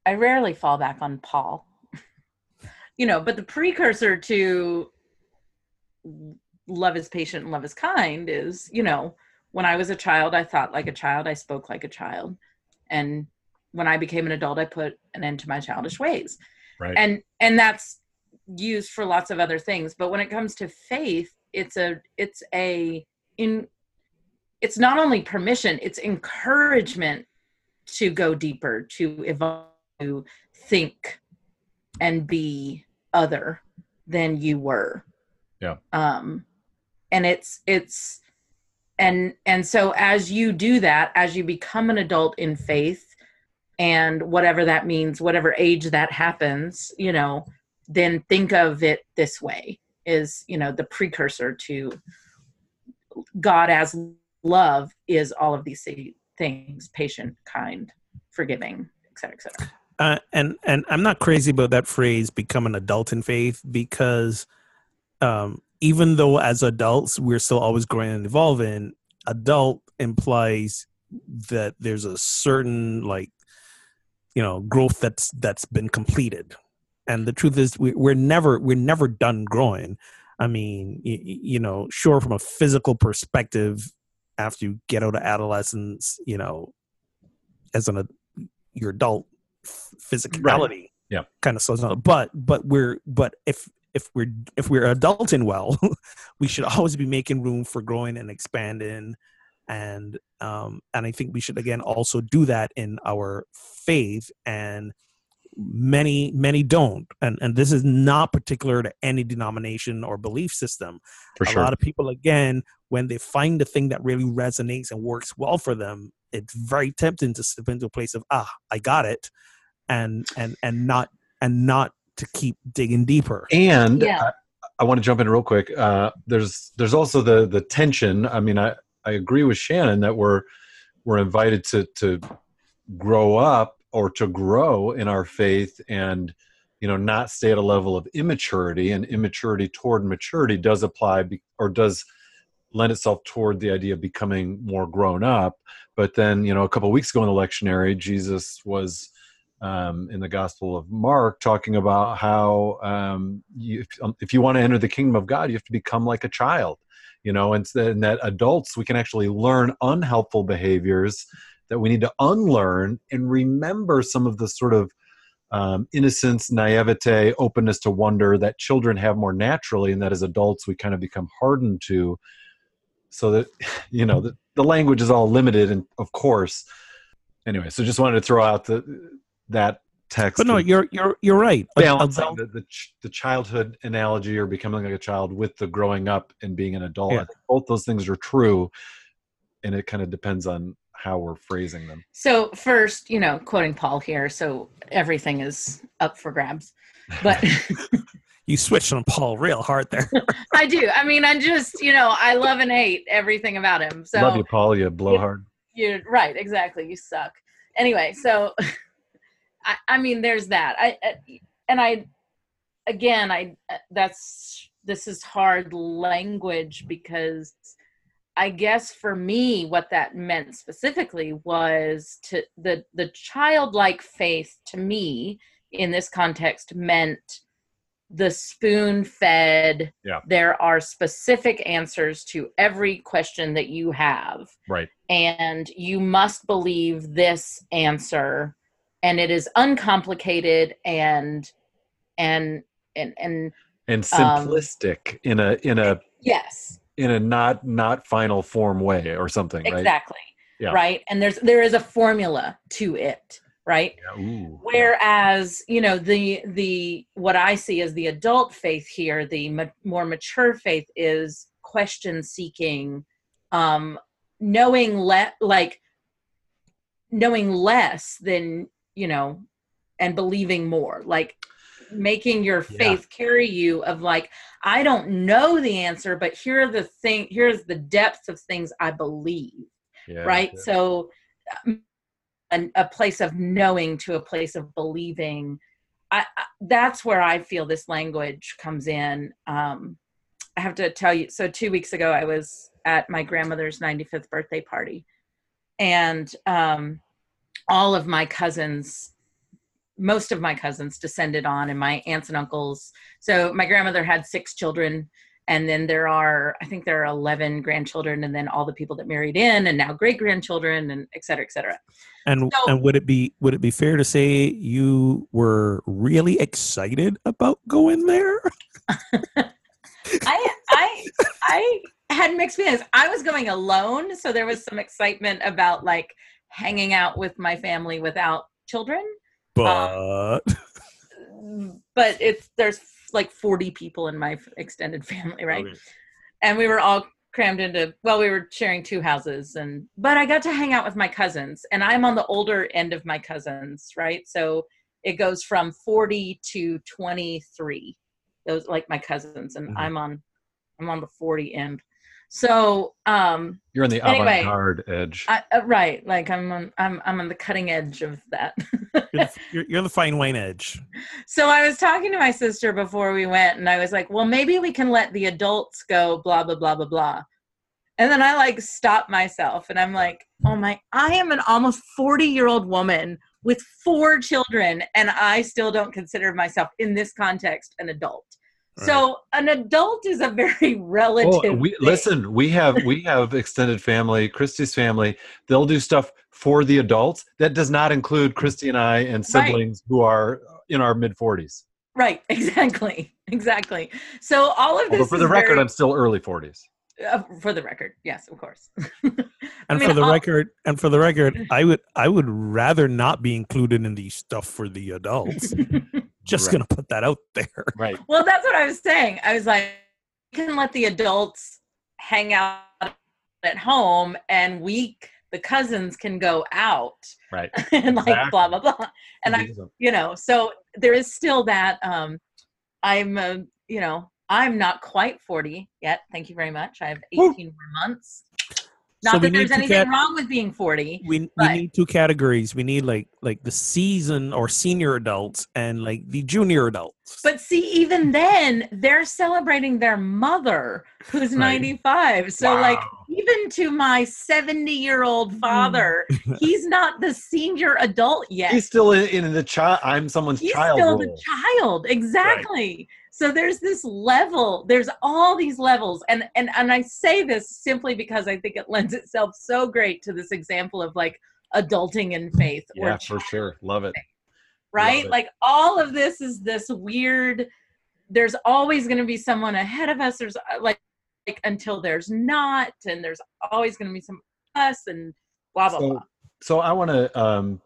I rarely fall back on Paul. [laughs] you know, but the precursor to love is patient and love is kind is, you know, when I was a child, I thought like a child, I spoke like a child. And when I became an adult, I put an end to my childish ways. Right. And and that's used for lots of other things. But when it comes to faith, it's a it's a in it's not only permission, it's encouragement to go deeper, to evolve to think and be other than you were yeah um and it's it's and and so as you do that as you become an adult in faith and whatever that means whatever age that happens you know then think of it this way is you know the precursor to god as love is all of these things patient kind forgiving etc etc uh, and and I'm not crazy about that phrase "become an adult in faith" because um, even though as adults we're still always growing and evolving, adult implies that there's a certain like you know growth that's that's been completed, and the truth is we, we're never we're never done growing. I mean, you, you know, sure from a physical perspective, after you get out of adolescence, you know, as an your adult physicality right. yeah kind of slows down but but we're but if if we're if we're adulting well [laughs] we should always be making room for growing and expanding. And um and i think we should again also do that in our faith. And many many don't. And and this is not particular to any denomination or belief system. For a sure. lot of people again when they find the thing that really resonates and works well for them it's very tempting to slip into a place of ah i got it and and and not and not to keep digging deeper. And yeah. I, I want to jump in real quick. Uh, there's there's also the the tension. I mean i i agree with shannon that we're we're invited to to grow up or to grow in our faith and you know not stay at a level of immaturity and immaturity toward maturity does apply be, or does lend itself toward the idea of becoming more grown up. But then you know a couple weeks ago in the lectionary jesus was um, in the Gospel of Mark, talking about how um, you, if, um, if, you want to enter the kingdom of God, you have to become like a child, you know, and, and that adults, we can actually learn unhelpful behaviors that we need to unlearn and remember some of the sort of um, innocence, naivete, openness to wonder that children have more naturally, and that as adults we kind of become hardened to. So that, [laughs] you know, the, the language is all limited, and of course, anyway. So just wanted to throw out the that text. But no, you're you're you're right. Balancing adult- the, the the childhood analogy or becoming like a child with the growing up and being an adult. I Yeah. think both those things are true, and it kind of depends on how we're phrasing them. So first, you know, quoting Paul here, so everything is up for grabs. But [laughs] you switched on Paul real hard there. [laughs] I do. I mean, I'm just, you know, I love and hate everything about him. So Love you, Paul. You blowhard. you're right, exactly. You suck. Anyway, so [laughs] I, I mean, there's that. I I- and I again, I that's this is hard language because I guess for me, what that meant specifically was to the the childlike faith to me in this context meant the spoon fed Yeah. there are specific answers to every question that you have Right. and you must believe this answer and it is uncomplicated and and and and And Um, simplistic in a in a yes in a not not final form way or something. Right. exactly Yeah. right and there's there is a formula to it right Yeah, ooh. whereas you know the the what i see as the adult faith here the ma- more mature faith is question seeking um knowing le- like knowing less than you know and believing more like making your Yeah. faith carry you of like i don't know the answer but here are the thing here's the depths of things i believe Yeah, right yeah. so um, an, a place of knowing to a place of believing I, I that's where i feel this language comes in um i have to tell you so two weeks ago i was at my grandmother's 95th birthday party and um all of my cousins most of my cousins descended on and my aunts and uncles. So my grandmother had six children and then there are i think there are 11 grandchildren and then all the people that married in and now great grandchildren and et cetera et cetera. And So- and would it be would it be fair to say you were really excited about going there? [laughs] i i i had mixed feelings. I was going alone so there was some excitement about like hanging out with my family without children But [laughs] but it's there's like 40 people in my extended family right Okay. and we were all crammed into well we were sharing two houses and but i got to hang out with my cousins and i'm on the older end of my cousins right so it goes from 40 to 23 those like my cousins and Mhm. i'm on i'm on the 40 end so um You're on the Anyway, avant-garde edge. I, uh, right like i'm on i'm i'm on the cutting edge of that you're, the, [laughs] you're, you're the fine wine edge. So I was talking to my sister before we went, and I was like, well, maybe we can let the adults go, blah, blah, blah, blah, blah. And then I like stopped myself and I'm like, oh my, I am an almost 40 year old woman with four children, and I still don't consider myself in this context an adult. So an adult is a very [laughs] relative. Oh, we, thing. listen, we have we have extended family, Christy's family. They'll do stuff for the adults. That does not include Christy and I and siblings who are in our mid forties. Right, [laughs] exactly. Exactly. So all of this But for is the record, very- I'm still early forties. uh, for the record, yes, of course. [laughs] And mean, for the I'll- record, and for the record, I would I would rather not be included in the stuff for the adults. Just Right. gonna put that out there. [laughs] Right. Well, that's what I was saying. I was like, we can let the adults hang out at home, and we, the cousins, can go out Right. [laughs] and like Exactly. blah blah blah. And I, you know, so there is still that. Um, I'm, uh, you know, I'm not quite 40 yet. Thank you very much. I have 18 Woo. more months. Not So that there's anything get- wrong with being 40. We we need two categories. We need like like the season or senior adults and like the junior adults. But see, even then, they're celebrating their mother who's Right. 95. So, like, even to my 70 year old mm. father, [laughs] he's not the senior adult yet. He's still in, in the child. I'm someone's He's child. He's still role. the child. Exactly. So there's this level, there's all these levels. And and and I say this simply because I think it lends itself so great to this example of like adulting in faith or yeah, for sure. Love it. right? Love it. Like all of this is this weird. There's always going to be someone ahead of us. There's uh, like, like until there's not, and there's always going to be some us and blah blah So, blah. so I want to um,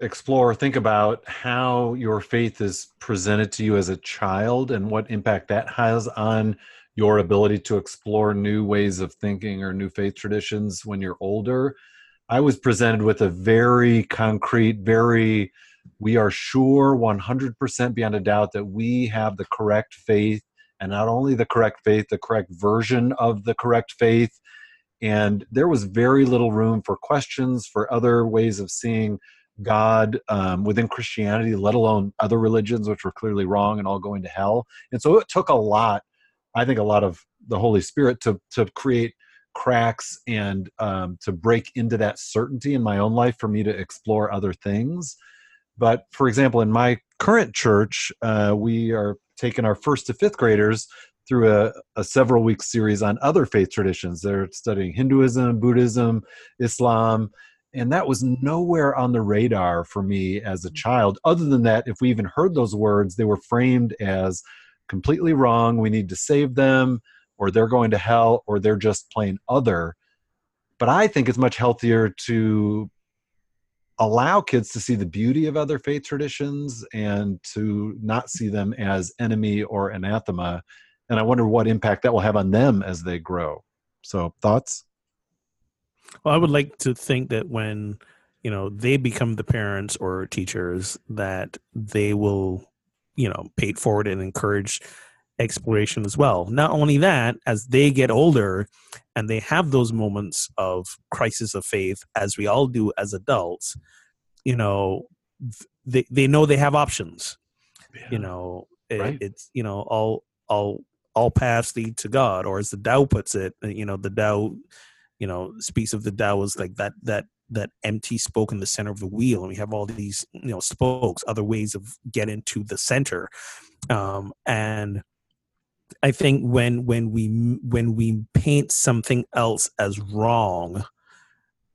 explore, think about how your faith is presented to you as a child and what impact that has on your ability to explore new ways of thinking or new faith traditions when you're older. I was presented with a very concrete, very, we are sure 100% beyond a doubt that we have the correct faith, and not only the correct faith, the correct version of the correct faith. And there was very little room for questions, for other ways of seeing God um, within Christianity, let alone other religions, which were clearly wrong and all going to hell. And so it took a lot, I think, a lot of the Holy Spirit to to create cracks and um, to break into that certainty in my own life for me to explore other things. But for example, in my current church, uh, we are taking our first to fifth graders through a, a several week series on other faith traditions. They're studying Hinduism, Buddhism, Islam, and that was nowhere on the radar for me as a mm. child other than that if we even heard those words they were framed as completely wrong we need to save them or they're going to hell or they're just plain other. But i think it's much healthier to allow kids to see the beauty of other faith traditions and to not see them as enemy or anathema and i wonder what impact that will have on them as they grow. So thoughts well, I would like to think that when you know they become the parents or teachers, that they will, you know, pay it forward and encourage exploration as well. Not only that, as they get older and they have those moments of crisis of faith, as we all do as adults, you know, they they know they have options. Yeah. You know, it, right. it's you know all all all paths lead to God, or as the Tao puts it, you know, the Tao you know speaks of the Tao as like that that that empty spoke in the center of the wheel and we have all these you know spokes other ways of getting to the center. Um and i think when when we when we paint something else as wrong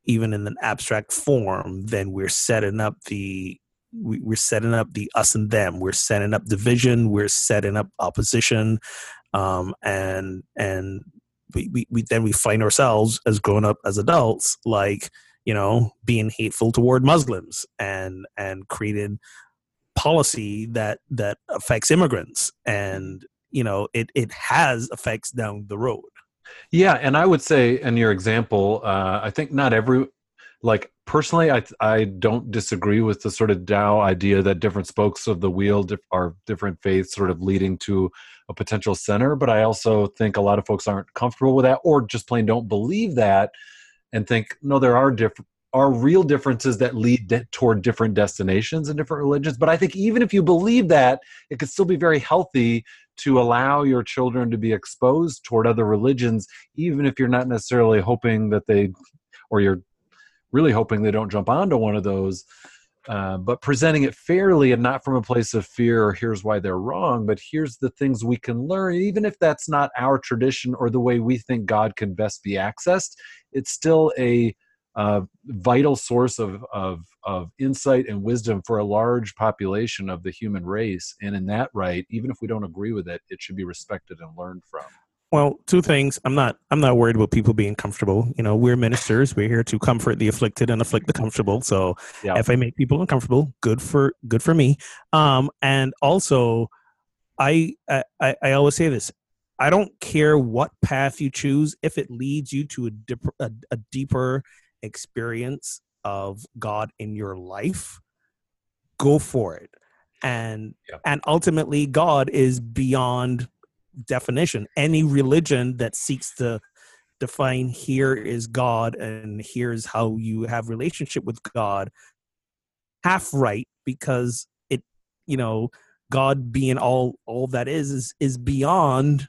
even in an abstract form then we're setting up the we, we're setting up the us and them. We're setting up division. We're setting up opposition. Um and and we, we, we then we find ourselves as grown up as adults like you know being hateful toward muslims and and creating policy that that affects immigrants. And you know it it has effects down the road. Yeah and i would say in your example uh, i think not every like personally i i don't disagree with the sort of Tao idea that different spokes of the wheel are different faiths sort of leading to a potential center but i also think a lot of folks aren't comfortable with that or just plain don't believe that and think no there are different are real differences that lead de- toward different destinations and different religions but i think even if you believe that it could still be very healthy to allow your children to be exposed toward other religions even if you're not necessarily hoping that they or you're really hoping they don't jump onto one of those. Uh, but presenting it fairly and not from a place of fear or here's why they're wrong, but here's the things we can learn, even if that's not our tradition or the way we think God can best be accessed, it's still a uh, vital source of, of, of insight and wisdom for a large population of the human race. And in that right, even if we don't agree with it, it should be respected and learned from. Well, two things. I'm not. I'm not worried about people being comfortable. You know, we're ministers. We're here to comfort the afflicted and afflict the comfortable. So, yeah. if I make people uncomfortable, good for good for me. Um, and also, I, I I always say this. I don't care what path you choose if it leads you to a, dip, a, a deeper experience of God in your life. Go for it, and yeah. and ultimately, God is beyond definition. Any religion that seeks to define here is God and here's how you have relationship with God half right because it you know God being all all that is is is beyond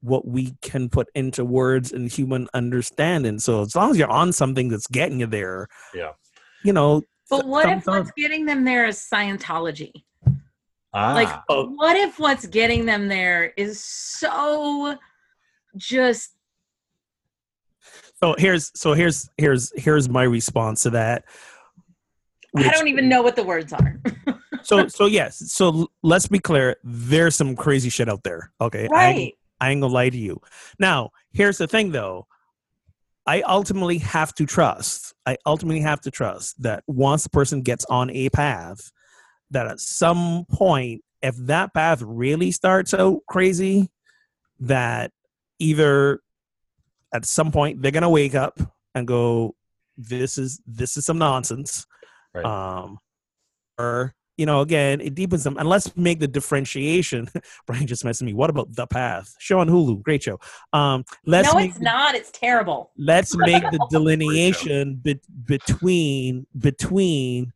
what we can put into words and human understanding. So as long as you're on something that's getting you there, yeah, you know. But what if what's getting them there is Scientology? Ah. Like, what if what's getting them there is so just. So here's so here's here's here's my response to that. Which, I don't even know what the words are. [laughs] so so yes. So let's be clear. There's some crazy shit out there. Okay. Right. I, I ain't gonna lie to you. Now, here's the thing though. I ultimately have to trust. I ultimately have to trust that once the person gets on a path, that at some point, if that path really starts out crazy, that either at some point they're gonna wake up and go, "This is this is some nonsense," Right. um, or you know, again, it deepens them. And let's make the differentiation. [laughs] Brian just messaged me. What about the path? Show on Hulu, great show. Um, let's no, it's the- not. It's terrible. let's make the [laughs] delineation be- between between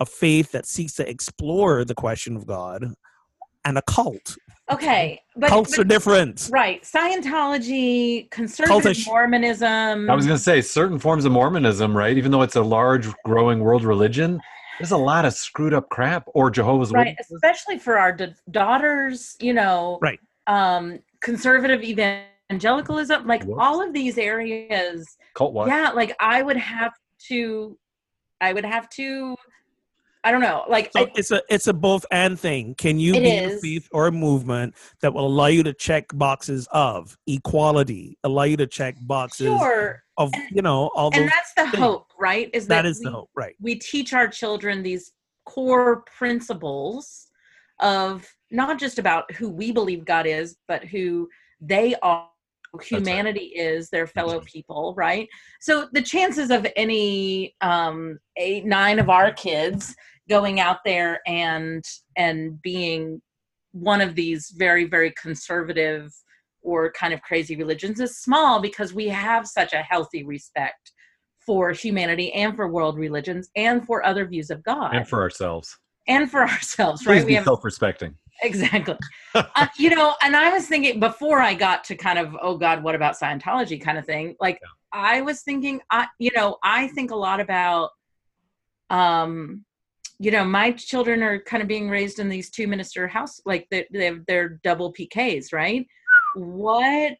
a faith that seeks to explore the question of God and a cult. Okay, but, Cults but- are different. right. Scientology, conservative Cultish. Mormonism. I was going to say certain forms of Mormonism, right? Even though it's a large, growing world religion, there's a lot of screwed up crap. Or Jehovah's right, Witnesses. especially for our d- daughters. You know, Right. Um, conservative evangelicalism, like Whoops. all of these areas. Cult what? Yeah, like I would have to. I would have to. I don't know. Like So I, it's a it's a both and thing. Can you be in a is. faith or a movement that will allow you to check boxes of equality, allow you to check boxes sure, of And- you know all those and that's the things. hope, right? Is that, that is the hope, right? we teach our children these core principles of not just about who we believe God is, but who they are, who right. humanity is, their fellow people, right? So the chances of any um, eight, nine of our kids going out there and and being one of these very, very conservative or kind of crazy religions is small because we have such a healthy respect for humanity and for world religions and for other views of God And for ourselves. and for [laughs] ourselves, Please right? We have self respecting. exactly. [laughs] uh, you know, and I was thinking before I got to kind of oh God, what about Scientology kind of thing? Like I was thinking, I you know, I think a lot about, um, you know, my children are kind of being raised in these two minister house, like they they're, they're double PKs, right? What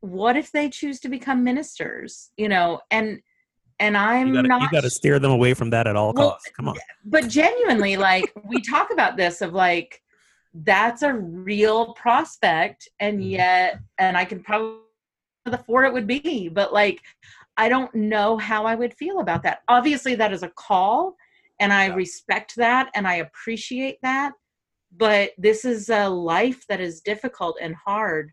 what if they choose to become ministers? You know, and and I'm You gotta, not you got to steer them away from that at all Well, costs. Come on. but genuinely like we talk about this of like that's a real prospect and Mhm. yet and i can probably the four it would be but like i don't know how i would feel about that obviously that is a call and i Yeah. respect that and i appreciate that but this is a life that is difficult and hard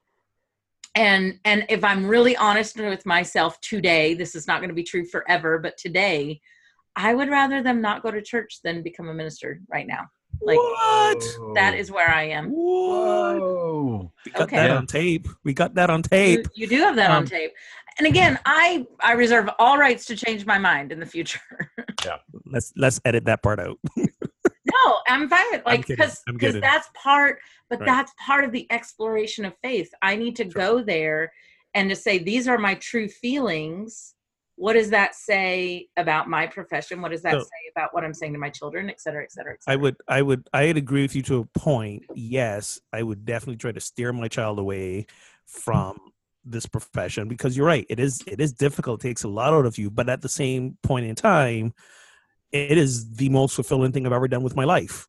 and and if i'm really honest with myself today this is not going to be true forever but today i would rather them not go to church than become a minister right now like what? that is where i am Whoa. We got Okay. that on tape. We got that on tape. you do have that on Um, tape and again i i reserve all rights to change my mind in the future. [laughs] Yeah, Let's let's edit that part out. [laughs] no i'm fine with like because because that's part but Right. that's part of the exploration of faith. I need to go there and to say these are my true feelings. What does that say about my profession? What does that So- say about what i'm saying to my children? Et cetera et cetera et I would, I would, I'd agree with you to a point. Yes, I would definitely try to steer my child away from this profession because you're right. It is, it is difficult. It takes a lot out of you, but at the same point in time, it is the most fulfilling thing I've ever done with my life.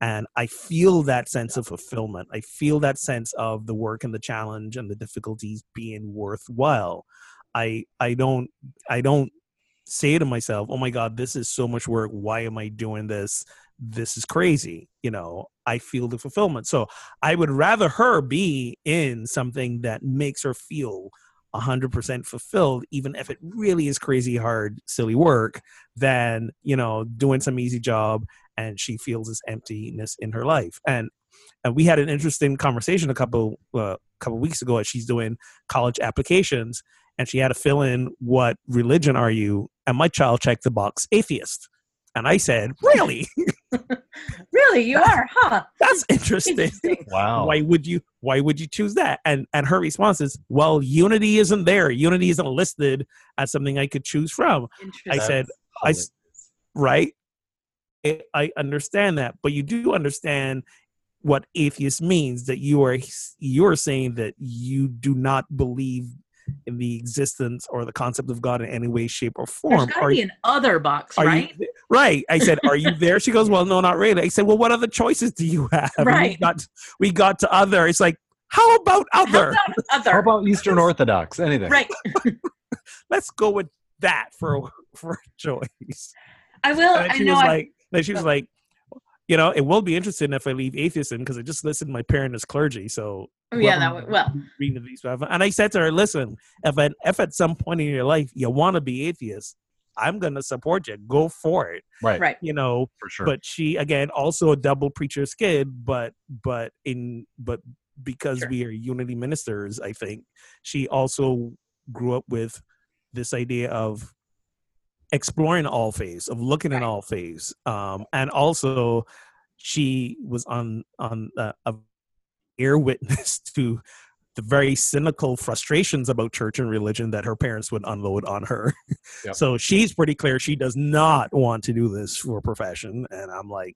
And I feel that sense of fulfillment. I feel that sense of the work and the challenge and the difficulties being worthwhile. I, I don't, I don't say to myself, "Oh my God, this is so much work. Why am I doing this? This is crazy." You know, I feel the fulfillment. So I would rather her be in something that makes her feel 100% fulfilled, even if it really is crazy hard, silly work, than, you know, doing some easy job and she feels this emptiness in her life. And and we had an interesting conversation a couple uh, couple weeks ago as she's doing college applications and she had to fill in what religion are you and my child checked the box atheist and i said really [laughs] [laughs] really? You are huh? that's [laughs] interesting. Interesting. Wow. why would you why would you choose that? And and her response is well unity isn't there. Unity isn't listed as something i could choose from. I said I right? I- i understand that but you do understand what atheist means that you are you're saying that you do not believe in the existence or the concept of god in any way shape or There's form. got to be an other box, right? you right? I said, "Are you there?" She goes, "Well, no, not really." I said, "Well, what other choices do you have?" And We Right. got we got to other. It's like, how about How other? about other? How about Eastern Orthodox? Anything. right. [laughs] let's go with that for for a choice. I will. And I she know. was I, like, then she was like, you know, it will be interesting if I leave atheism because I just listened to my parent as clergy. So oh, yeah, that whoever would, well, reading these stuff. And I said to her, listen, if at, if at some point in your life you want to be atheist, I'm going to support you. Go for it. Right. right. You know, For sure. but she again also a double preacher's kid, but but in but because Sure. we are unity ministers, I think she also grew up with this idea of exploring all phase, of looking at all phase, um, and also she was on on uh, a ear witness [laughs] to the very cynical frustrations about church and religion that her parents would unload on her. [laughs] Yep. So she's pretty clear she does not want to do this for a profession, and I'm like,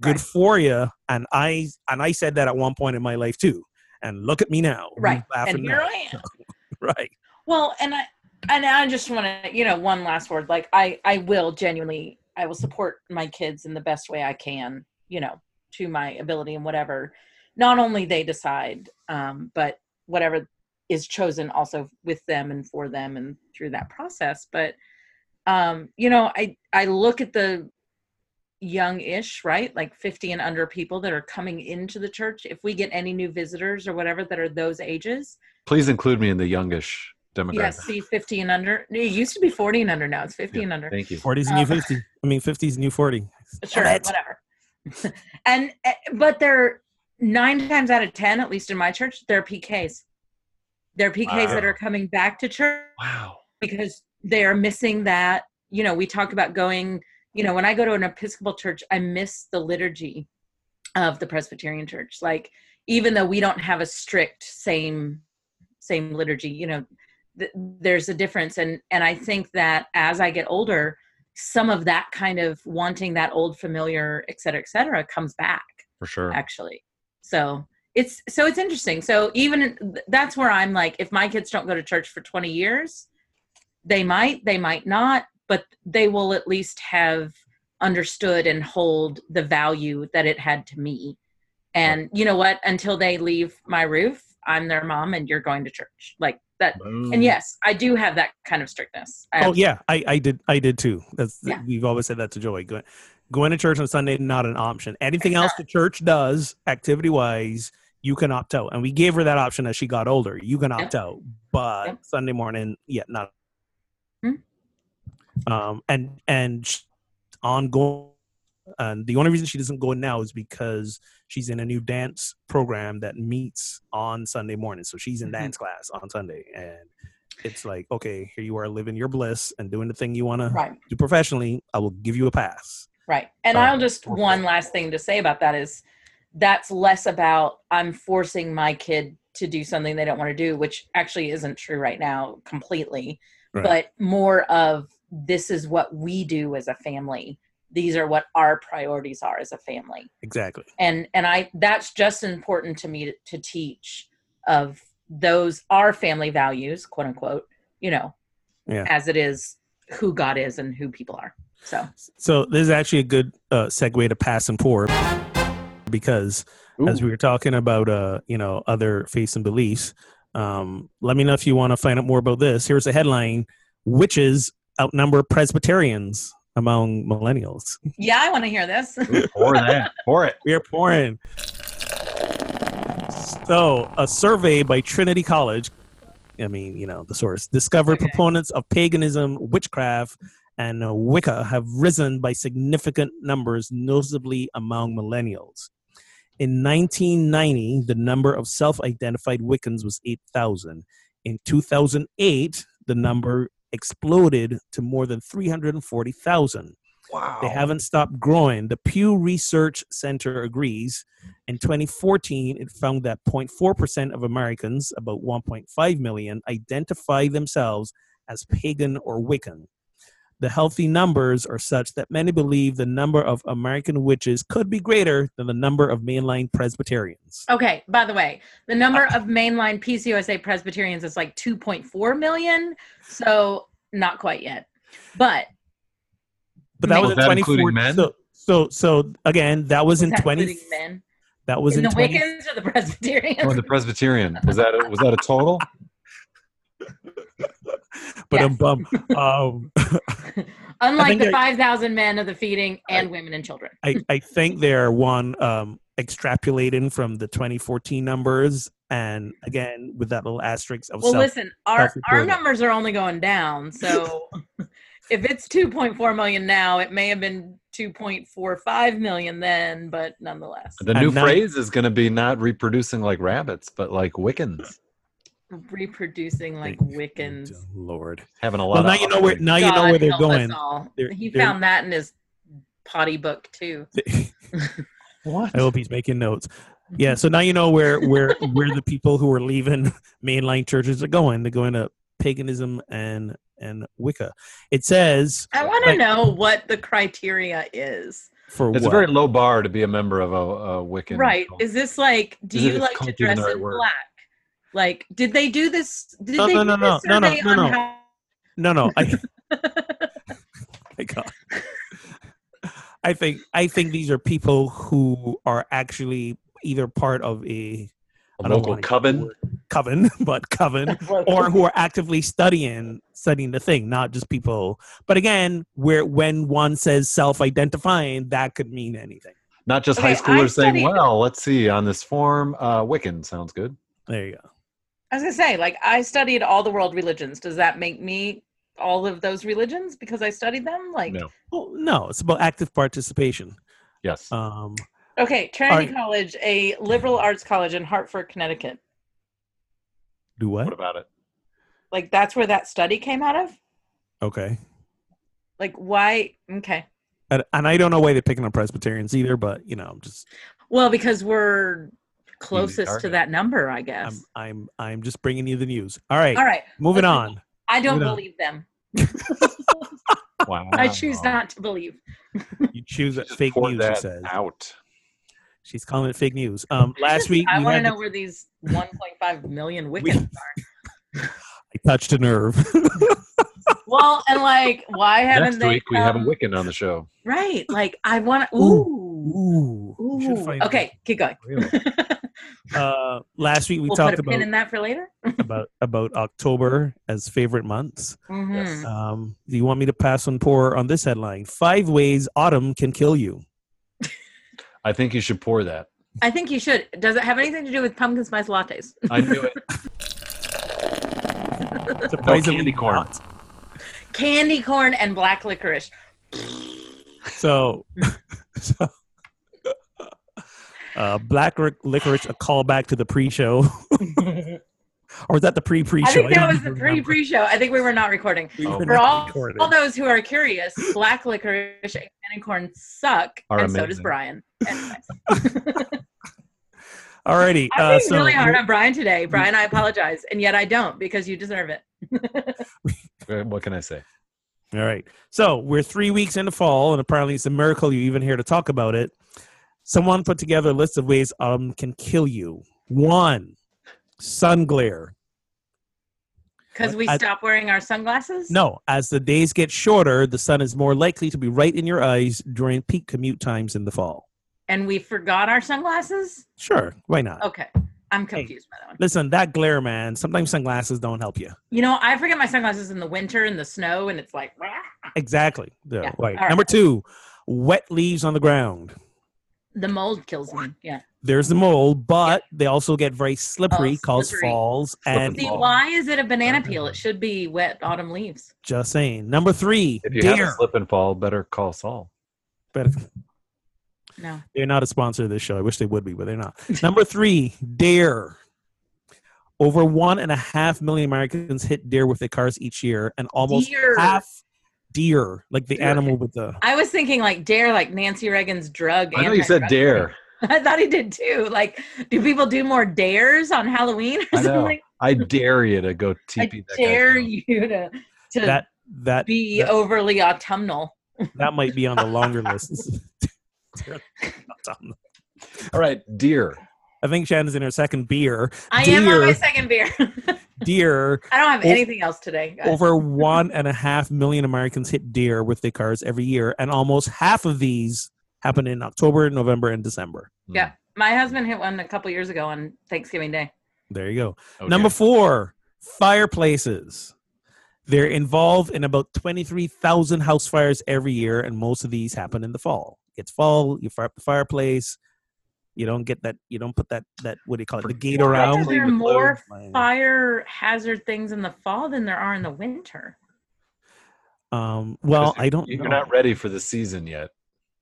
good Right. for you. And I and I said that at one point in my life too. And look at me now, Right. laughing And here now? I [laughs] am. [laughs] right, Well, and I and I just want to, you know, one last word. Like I, I will genuinely, I will support my kids in the best way I can, you know, to my ability and whatever. Not only they decide, um, but whatever is chosen also with them and for them and through that process. But um, you know, I I look at the young-ish, right, like fifty and under people that are coming into the church. If we get any new visitors or whatever that are those ages, Please include me in the youngish demographic. Yes, see 50 and under. It used to be 40 and under. Now it's 50 Yeah, and under. Thank you. 40's new Um, 50. I mean, 50's new 40. Sure, whatever. [laughs] and eh, but they're nine times out of ten, at least in my church, they're PKs. They're PKs that are coming back to church Wow. because they are missing that. You know, we talk about going. You know, when I go to an Episcopal church, I miss the liturgy of the Presbyterian church. Like, even though we don't have a strict same same liturgy, you know, th- there's a difference. And and I think that as I get older, some of that kind of wanting that old familiar, et cetera, et cetera, comes back For sure. actually. So it's so it's interesting. So even that's where I'm like, if my kids don't go to church for 20 years, they might, they might not, but they will at least have understood and hold the value that it had to me. And you know what? Until they leave my roof, I'm their mom, and you're going to church like that. Boom. And yes, I do have that kind of strictness. I Oh have- yeah, I, I did I did too. That's Yeah. we've always said that to Joey. Going going to church on Sunday not an option. Anything else the church does activity wise, you can opt out. And we gave her that option as she got older. You can opt out, but Yep. Sunday morning, yeah, not. Hmm. Um and and ongoing. And the only reason she doesn't go now is because she's in a new dance program that meets on Sunday morning. So she's in Mhm. dance class on Sunday, and it's like, okay, here you are living your bliss and doing the thing you want to do professionally. I will give you a pass. Right. And I'll just one last thing to say about that is that's less about I'm forcing my kid to do something they don't want to do, which actually isn't true right now completely, Right. but more of this is what we do as a family. These are what our priorities are as a family. Exactly. And and I that's just important to me to, to teach of those our family values, quote unquote, you know, Yeah. as it is who God is and who people are. So So this is actually a good uh, segue to pass and pour because as we were talking about, uh, you know, other faiths and beliefs. Um, let me know if you want to find out more about this. Here's a headline: Witches outnumber Presbyterians among millennials. yeah, I want to hear this. Pour that. Pour it. We are pouring. So, a survey by Trinity College, I mean, you know, the source, discovered Okay. proponents of paganism, witchcraft, and uh, Wicca have risen by significant numbers, notably among millennials. In 1990, the number of self identified Wiccans was 8,000. In 2008, the number exploded to more than 340,000. Wow. They haven't stopped growing. The Pew Research Center agrees. In 2014, it found that 0.4% of Americans, about 1.5 million, identify themselves as pagan or Wiccan. The healthy numbers are such that many believe the number of American witches could be greater than the number of mainline Presbyterians. Okay, by the way, the number of mainline PCUSA Presbyterians is like 2.4 million, so not quite yet. But But that was, Was in 2014. So, so, so again, that was in is that 20. including men? That was in in, the 20, Wiccans or the Presbyterians? Oh, the Presbyterian. Was that a, was that a total? [laughs] but Yes. um, bum. [laughs] Um, Unlike the 5,000 men of the feeding and women and children. I, I think they're one um, extrapolating from the 2014 numbers, and again with that little asterisk of Well, self. listen, our, our numbers are only going down. [laughs] So if it's 2.4 million now, it may have been 2.45 million then, but nonetheless, The new now- phrase is going to be not reproducing like rabbits, but like Wiccans. Reproducing like Thank- Wiccans. Lord. Having a lot Well, of now you know where offspring. now you know where they're going. They're- he they're- found that in his potty book too. [laughs] What? I hope he's making notes. Yeah, so now you know where where [laughs] where the people who are leaving [laughs] mainline churches are going. They're going to paganism and and Wicca. It says I want to Like- know what the criteria is. for It's what? a very low bar to be a member of a, a Wiccan. Right. cult. Is this like, do Is you like to dress right in word? black? Like, did they do this? Did No, they no, do no, no, no, no, no, on no. No, no. I, [laughs] [laughs] my God. I think I think these are people who are actually either part of a, don't local wanna use the coven. coven, [laughs] but coven, or who are actively studying studying the thing, not just people. But again, where when one says self-identifying, that could mean anything. Not just Okay, high schoolers I saying, studied- well, let's see, on this form, uh, Wiccan sounds good. There you go. I was gonna say, like, I studied all the world religions. Does that make me all of those religions because I studied them? Like, No. Well, no, it's about active participation. Yes. Um, okay, Trinity Alright. College, a liberal arts college in Hartford, Connecticut. do what? what about it? Like, that's where that study came out of. Okay. Like, why? Okay. And, and I don't know why they're picking on Presbyterians either, but you know, just Well, because we're closest to that number, I guess. I'm I'm I'm just bringing you the news. All right, all right. moving let's on. I don't Moving on. believe them. Wow. [laughs] I choose not to believe. [laughs] You choose Just fake pour news. She says out. she's calling it fake news. Um, last week I we want to know the- where these 1.5 million [laughs] Wiccans are. I touched a nerve. Well, and like, why haven't Next they? week, we have a come- Wiccan on the show. Right. Like, I want to. Ooh. Ooh. Ooh, Ooh. find Okay, keep going. Really? Uh, last week we we'll put talked a pin about in that for later. [laughs] about about October as favorite months. Mhm. Um, do you want me to pass on pour on this headline? Five ways autumn can kill you. I think you should pour that. I think you should. Does it have anything to do with pumpkin spice lattes? [laughs] I knew it. [laughs] Surprisingly candy corn. not. Candy corn and black licorice. So, so uh, black Ric- licorice, a callback to the pre-show, [laughs] or is that the pre-pre-show? I think that don't was the even pre-pre-show. I think we were not recording. We were For For not all, recording. all those who are curious, black licorice and candy corn suck, Are and so does amazing. Brian. [laughs] Anyways. Alrighty, I'm uh, so really hard on Brian today. Brian, I apologize, and yet I don't because you deserve it. [laughs] Uh, What can I say? all right. So we're three weeks into fall, and apparently it's a miracle you're even here to talk about it. Someone put together a list of ways autumn can kill you. One, sun glare. Because we I- stop wearing our sunglasses. No, as the days get shorter, the sun is more likely to be right in your eyes during peak commute times in the fall. and we forgot our sunglasses. Sure, why not? Okay, I'm confused by that one. Listen, that glare, man. Sometimes sunglasses don't help you. You know, I forget my sunglasses in the winter in the snow, and it's like "Rah." Exactly. Yeah, Yeah, right. right. Number two, wet leaves on the ground. The mold kills me. Yeah. There's the mold, but they also get very slippery, Oh, cause slippery. falls, and and See, why is it a banana peel? Uh-huh. It should be wet autumn leaves. just saying. Number three, If you have deer. a slip and fall, better call Saul. Better- No. They're not a sponsor of this show. I wish they would be, but they're not. [laughs] Number three, dare. Over one and a half million Americans hit deer with their cars each year, and almost Deer. half deer, like the Deer. animal with the. I was thinking like dare, like Nancy Reagan's drug. I know you said anti-drug dare. [laughs] I thought he did too. Like, do people do more dares on Halloween or I know. something? I dare you to go I TP that guy's dare you to to That that be that- overly autumnal. that might be on the longer [laughs] list. [laughs] All right, deer. I think Shannon's in her second beer. I am on my second beer. [laughs] Deer. I don't have anything else today. Over one and a half million Americans hit deer with their cars every year, and almost half of these happen in October, November, and December. Yeah. Hmm. My husband hit one a couple years ago on Thanksgiving Day. There you go. Okay. Number four, fireplaces. They're involved in about 23,000 house fires every year, and most of these happen in the fall. It's fall, you fire up the fireplace. You don't get that, you don't put that, that what do you call it, the gate Why around. are there with more Fine. fire hazard things in the fall than there are in the winter? Um, well, I don't You're know. not ready for the season yet.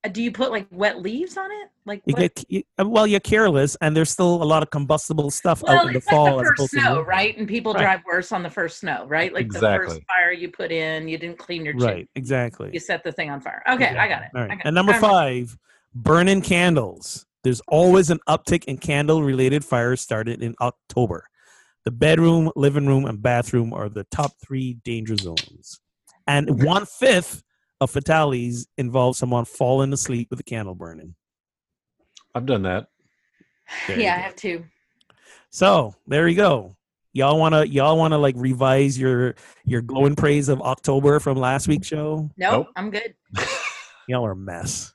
Uh, Do you put like wet leaves on it? Like You get you, uh, well, you're careless, and there's still a lot of combustible stuff well, out in the it's like fall the first opposed snow, right? And people Right. drive worse on the first snow, right? Like the first Exactly. fire you put in, you didn't clean your chimney, Right, exactly. you set the thing on fire. Okay, I got it. All I got And it. number five, burning candles. There's always an uptick in candle related fires started in October. The bedroom, living room, and bathroom are the top three danger zones. And one fifth of fatalities involve someone falling asleep with a candle burning. I've done that. There Yeah, I have two. So there you go. Y'all wanna y'all wanna like revise your your glowing praise of October from last week's show? Nope, Nope. I'm good. [laughs] Y'all are a mess.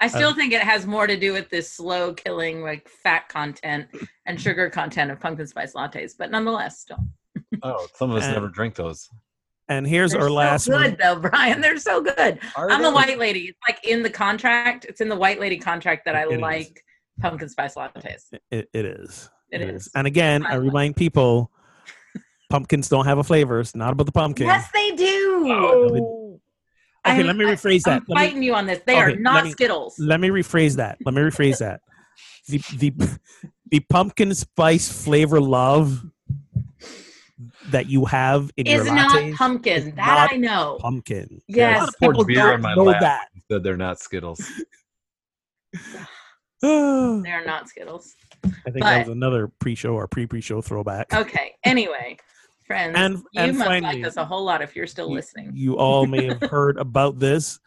I still Uh, think it has more to do with this slow killing, like fat content and sugar content of pumpkin spice lattes, but nonetheless, still. Oh, some of us And- never drink those. And here's They're our so last good one. though, [laughs] Brian. They're so good. Are I'm the they? white lady. It's like in the contract. It's in the white lady contract that I It is. like pumpkin spice lattes. It, it is. It is. And again, I remind people pumpkins don't have a flavor. It's not about the pumpkin. Yes, they do. Oh. Okay, I'm- let me rephrase that. I'm Let me- you on this. They Okay, are let not me- Skittles. Let me rephrase that. Let me rephrase that. The the the pumpkin spice flavor love that you have in Is your not lattes pumpkin. is That not I know. pumpkin. Yes. A lot Poured people beer don't on my know lap. that. Said they're not Skittles. [sighs] They're not Skittles. I think that was another pre-show or pre-pre-show throwback. Okay. Anyway, friends, And- you and must finally- like us a whole lot if you're still you- listening. You all may have [laughs] heard about this.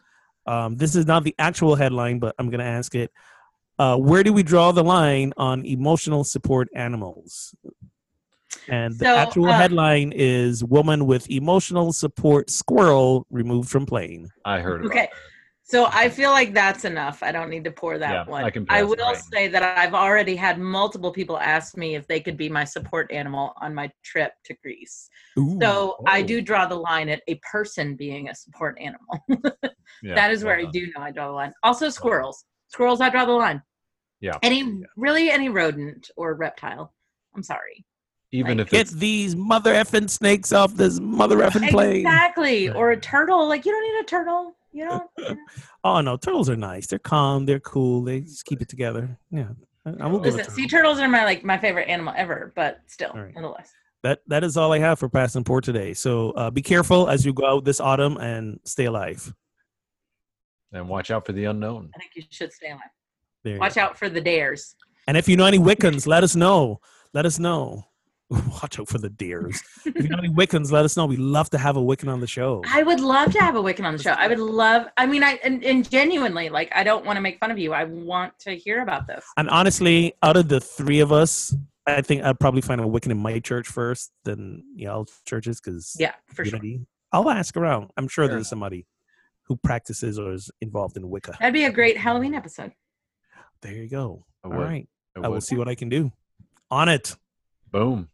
Um, this is not the actual headline, but I'm going to ask it. Uh, where do we draw the line on emotional support animals? And the So, actual uh, headline is "Woman with emotional support squirrel removed from plane." I heard about Okay. that. So I feel like that's enough. I don't need to pour that Yeah, one. I can I will right. say that I've already had multiple people ask me if they could be my support animal on my trip to Greece. Ooh. So I Oh. do draw the line at a person being a support animal. [laughs] Yeah, that is where well I do know I draw the line. Also squirrels. Squirrels, I draw the line. Yeah. Any Yeah. really any rodent or reptile. I'm sorry. Even like, if Get it's these mother effing snakes off this mother effing plane. Exactly. Or a turtle. Like you don't need a turtle. You know. [laughs] Oh no, turtles are nice. They're calm. They're cool. They just keep it together. Yeah, I, I will give Listen, it. sea turtles are my like my favorite animal ever, but still, All right. nonetheless. That that is all I have for Pass and Pour today. So uh, be careful as you go out this autumn and stay alive. and watch out for the unknown. I think you should stay alive. There Watch out for the dares. And if you know any Wiccans, let us know. Let us know. [laughs] Watch out for the deers. if you know any Wiccans, let us know. We love to have a Wiccan on the show. I would love to have a Wiccan on the show. I would love. I mean, I and, and genuinely, like, I don't want to make fun of you. I want to hear about this. And honestly, out of the three of us, I think I'd probably find a Wiccan in my church first, then y'all churches, because Yeah, for sure. I'll ask around. I'm sure Fair there's somebody who practices or is involved in Wicca. That'd be a great Halloween episode. There you go. I All would. right. I I will see what I can do. On it. Boom.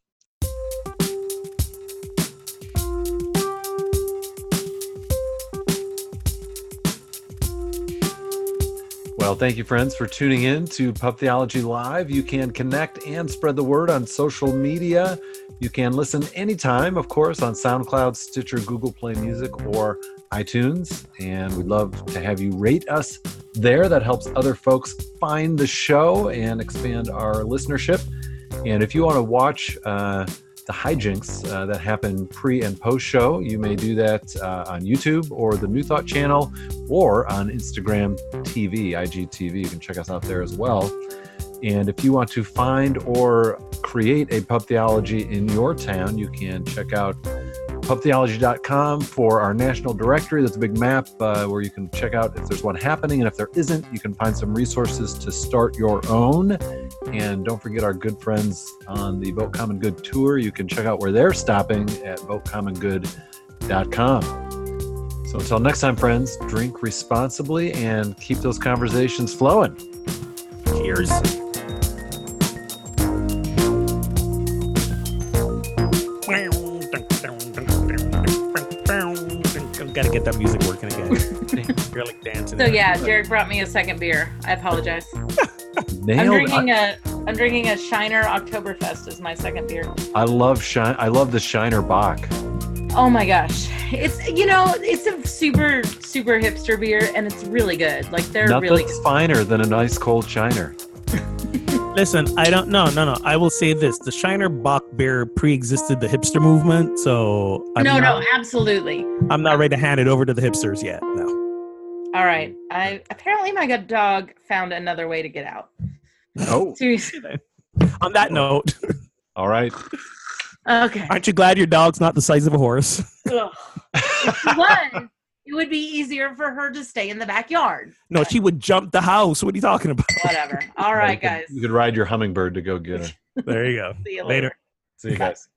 Well, thank you, friends, for tuning in to Pub Theology Live. You can connect and spread the word on social media. You can listen anytime, of course, on SoundCloud, Stitcher, Google Play Music, or iTunes. And we'd love to have you rate us there. That helps other folks find the show and expand our listenership. And if you want to watch uh, the hijinks uh, that happen pre and post show, you may do that uh, on YouTube or the New Thought channel or on Instagram TV, IGTV. You can check us out there as well. And if you want to find or create a pub theology in your town, you can check out pubtheology.com for our national directory. That's a big map uh, where you can check out if there's one happening. And if there isn't, you can find some resources to start your own. And don't forget our good friends on the Vote Common Good tour. You can check out where they're stopping at votecommongood.com. So until next time, friends, drink responsibly and keep those conversations flowing. Cheers. gotta get that music working again. [laughs] You're like dancing. So yeah, Derek brought me a second beer. I apologize. [laughs] I'm Nailed. drinking a I'm drinking a Shiner Oktoberfest as my second beer. I, I love shine. I love the Shiner Bock. Oh my gosh. It's you know, it's a super super hipster beer and it's really good. Like they're Nothing's really good. finer than a nice cold Shiner. [laughs] Listen, I don't know. No, no. I will say this: the Shiner Bock beer pre-existed the hipster movement, so I'm No, not, no, absolutely. I'm not ready to hand it over to the hipsters yet. No. All right. I apparently my good dog found another way to get out. Oh, [laughs] Seriously. [laughs] On that note, [laughs] all right. Okay. aren't you glad your dog's not the size of a horse? Ugh. If she was, it would be easier for her to stay in the backyard. No, she would jump the house. What are you talking about? Whatever. All right, You could- guys. You could ride your hummingbird to go get her. There you go. See you Later. later. See you guys.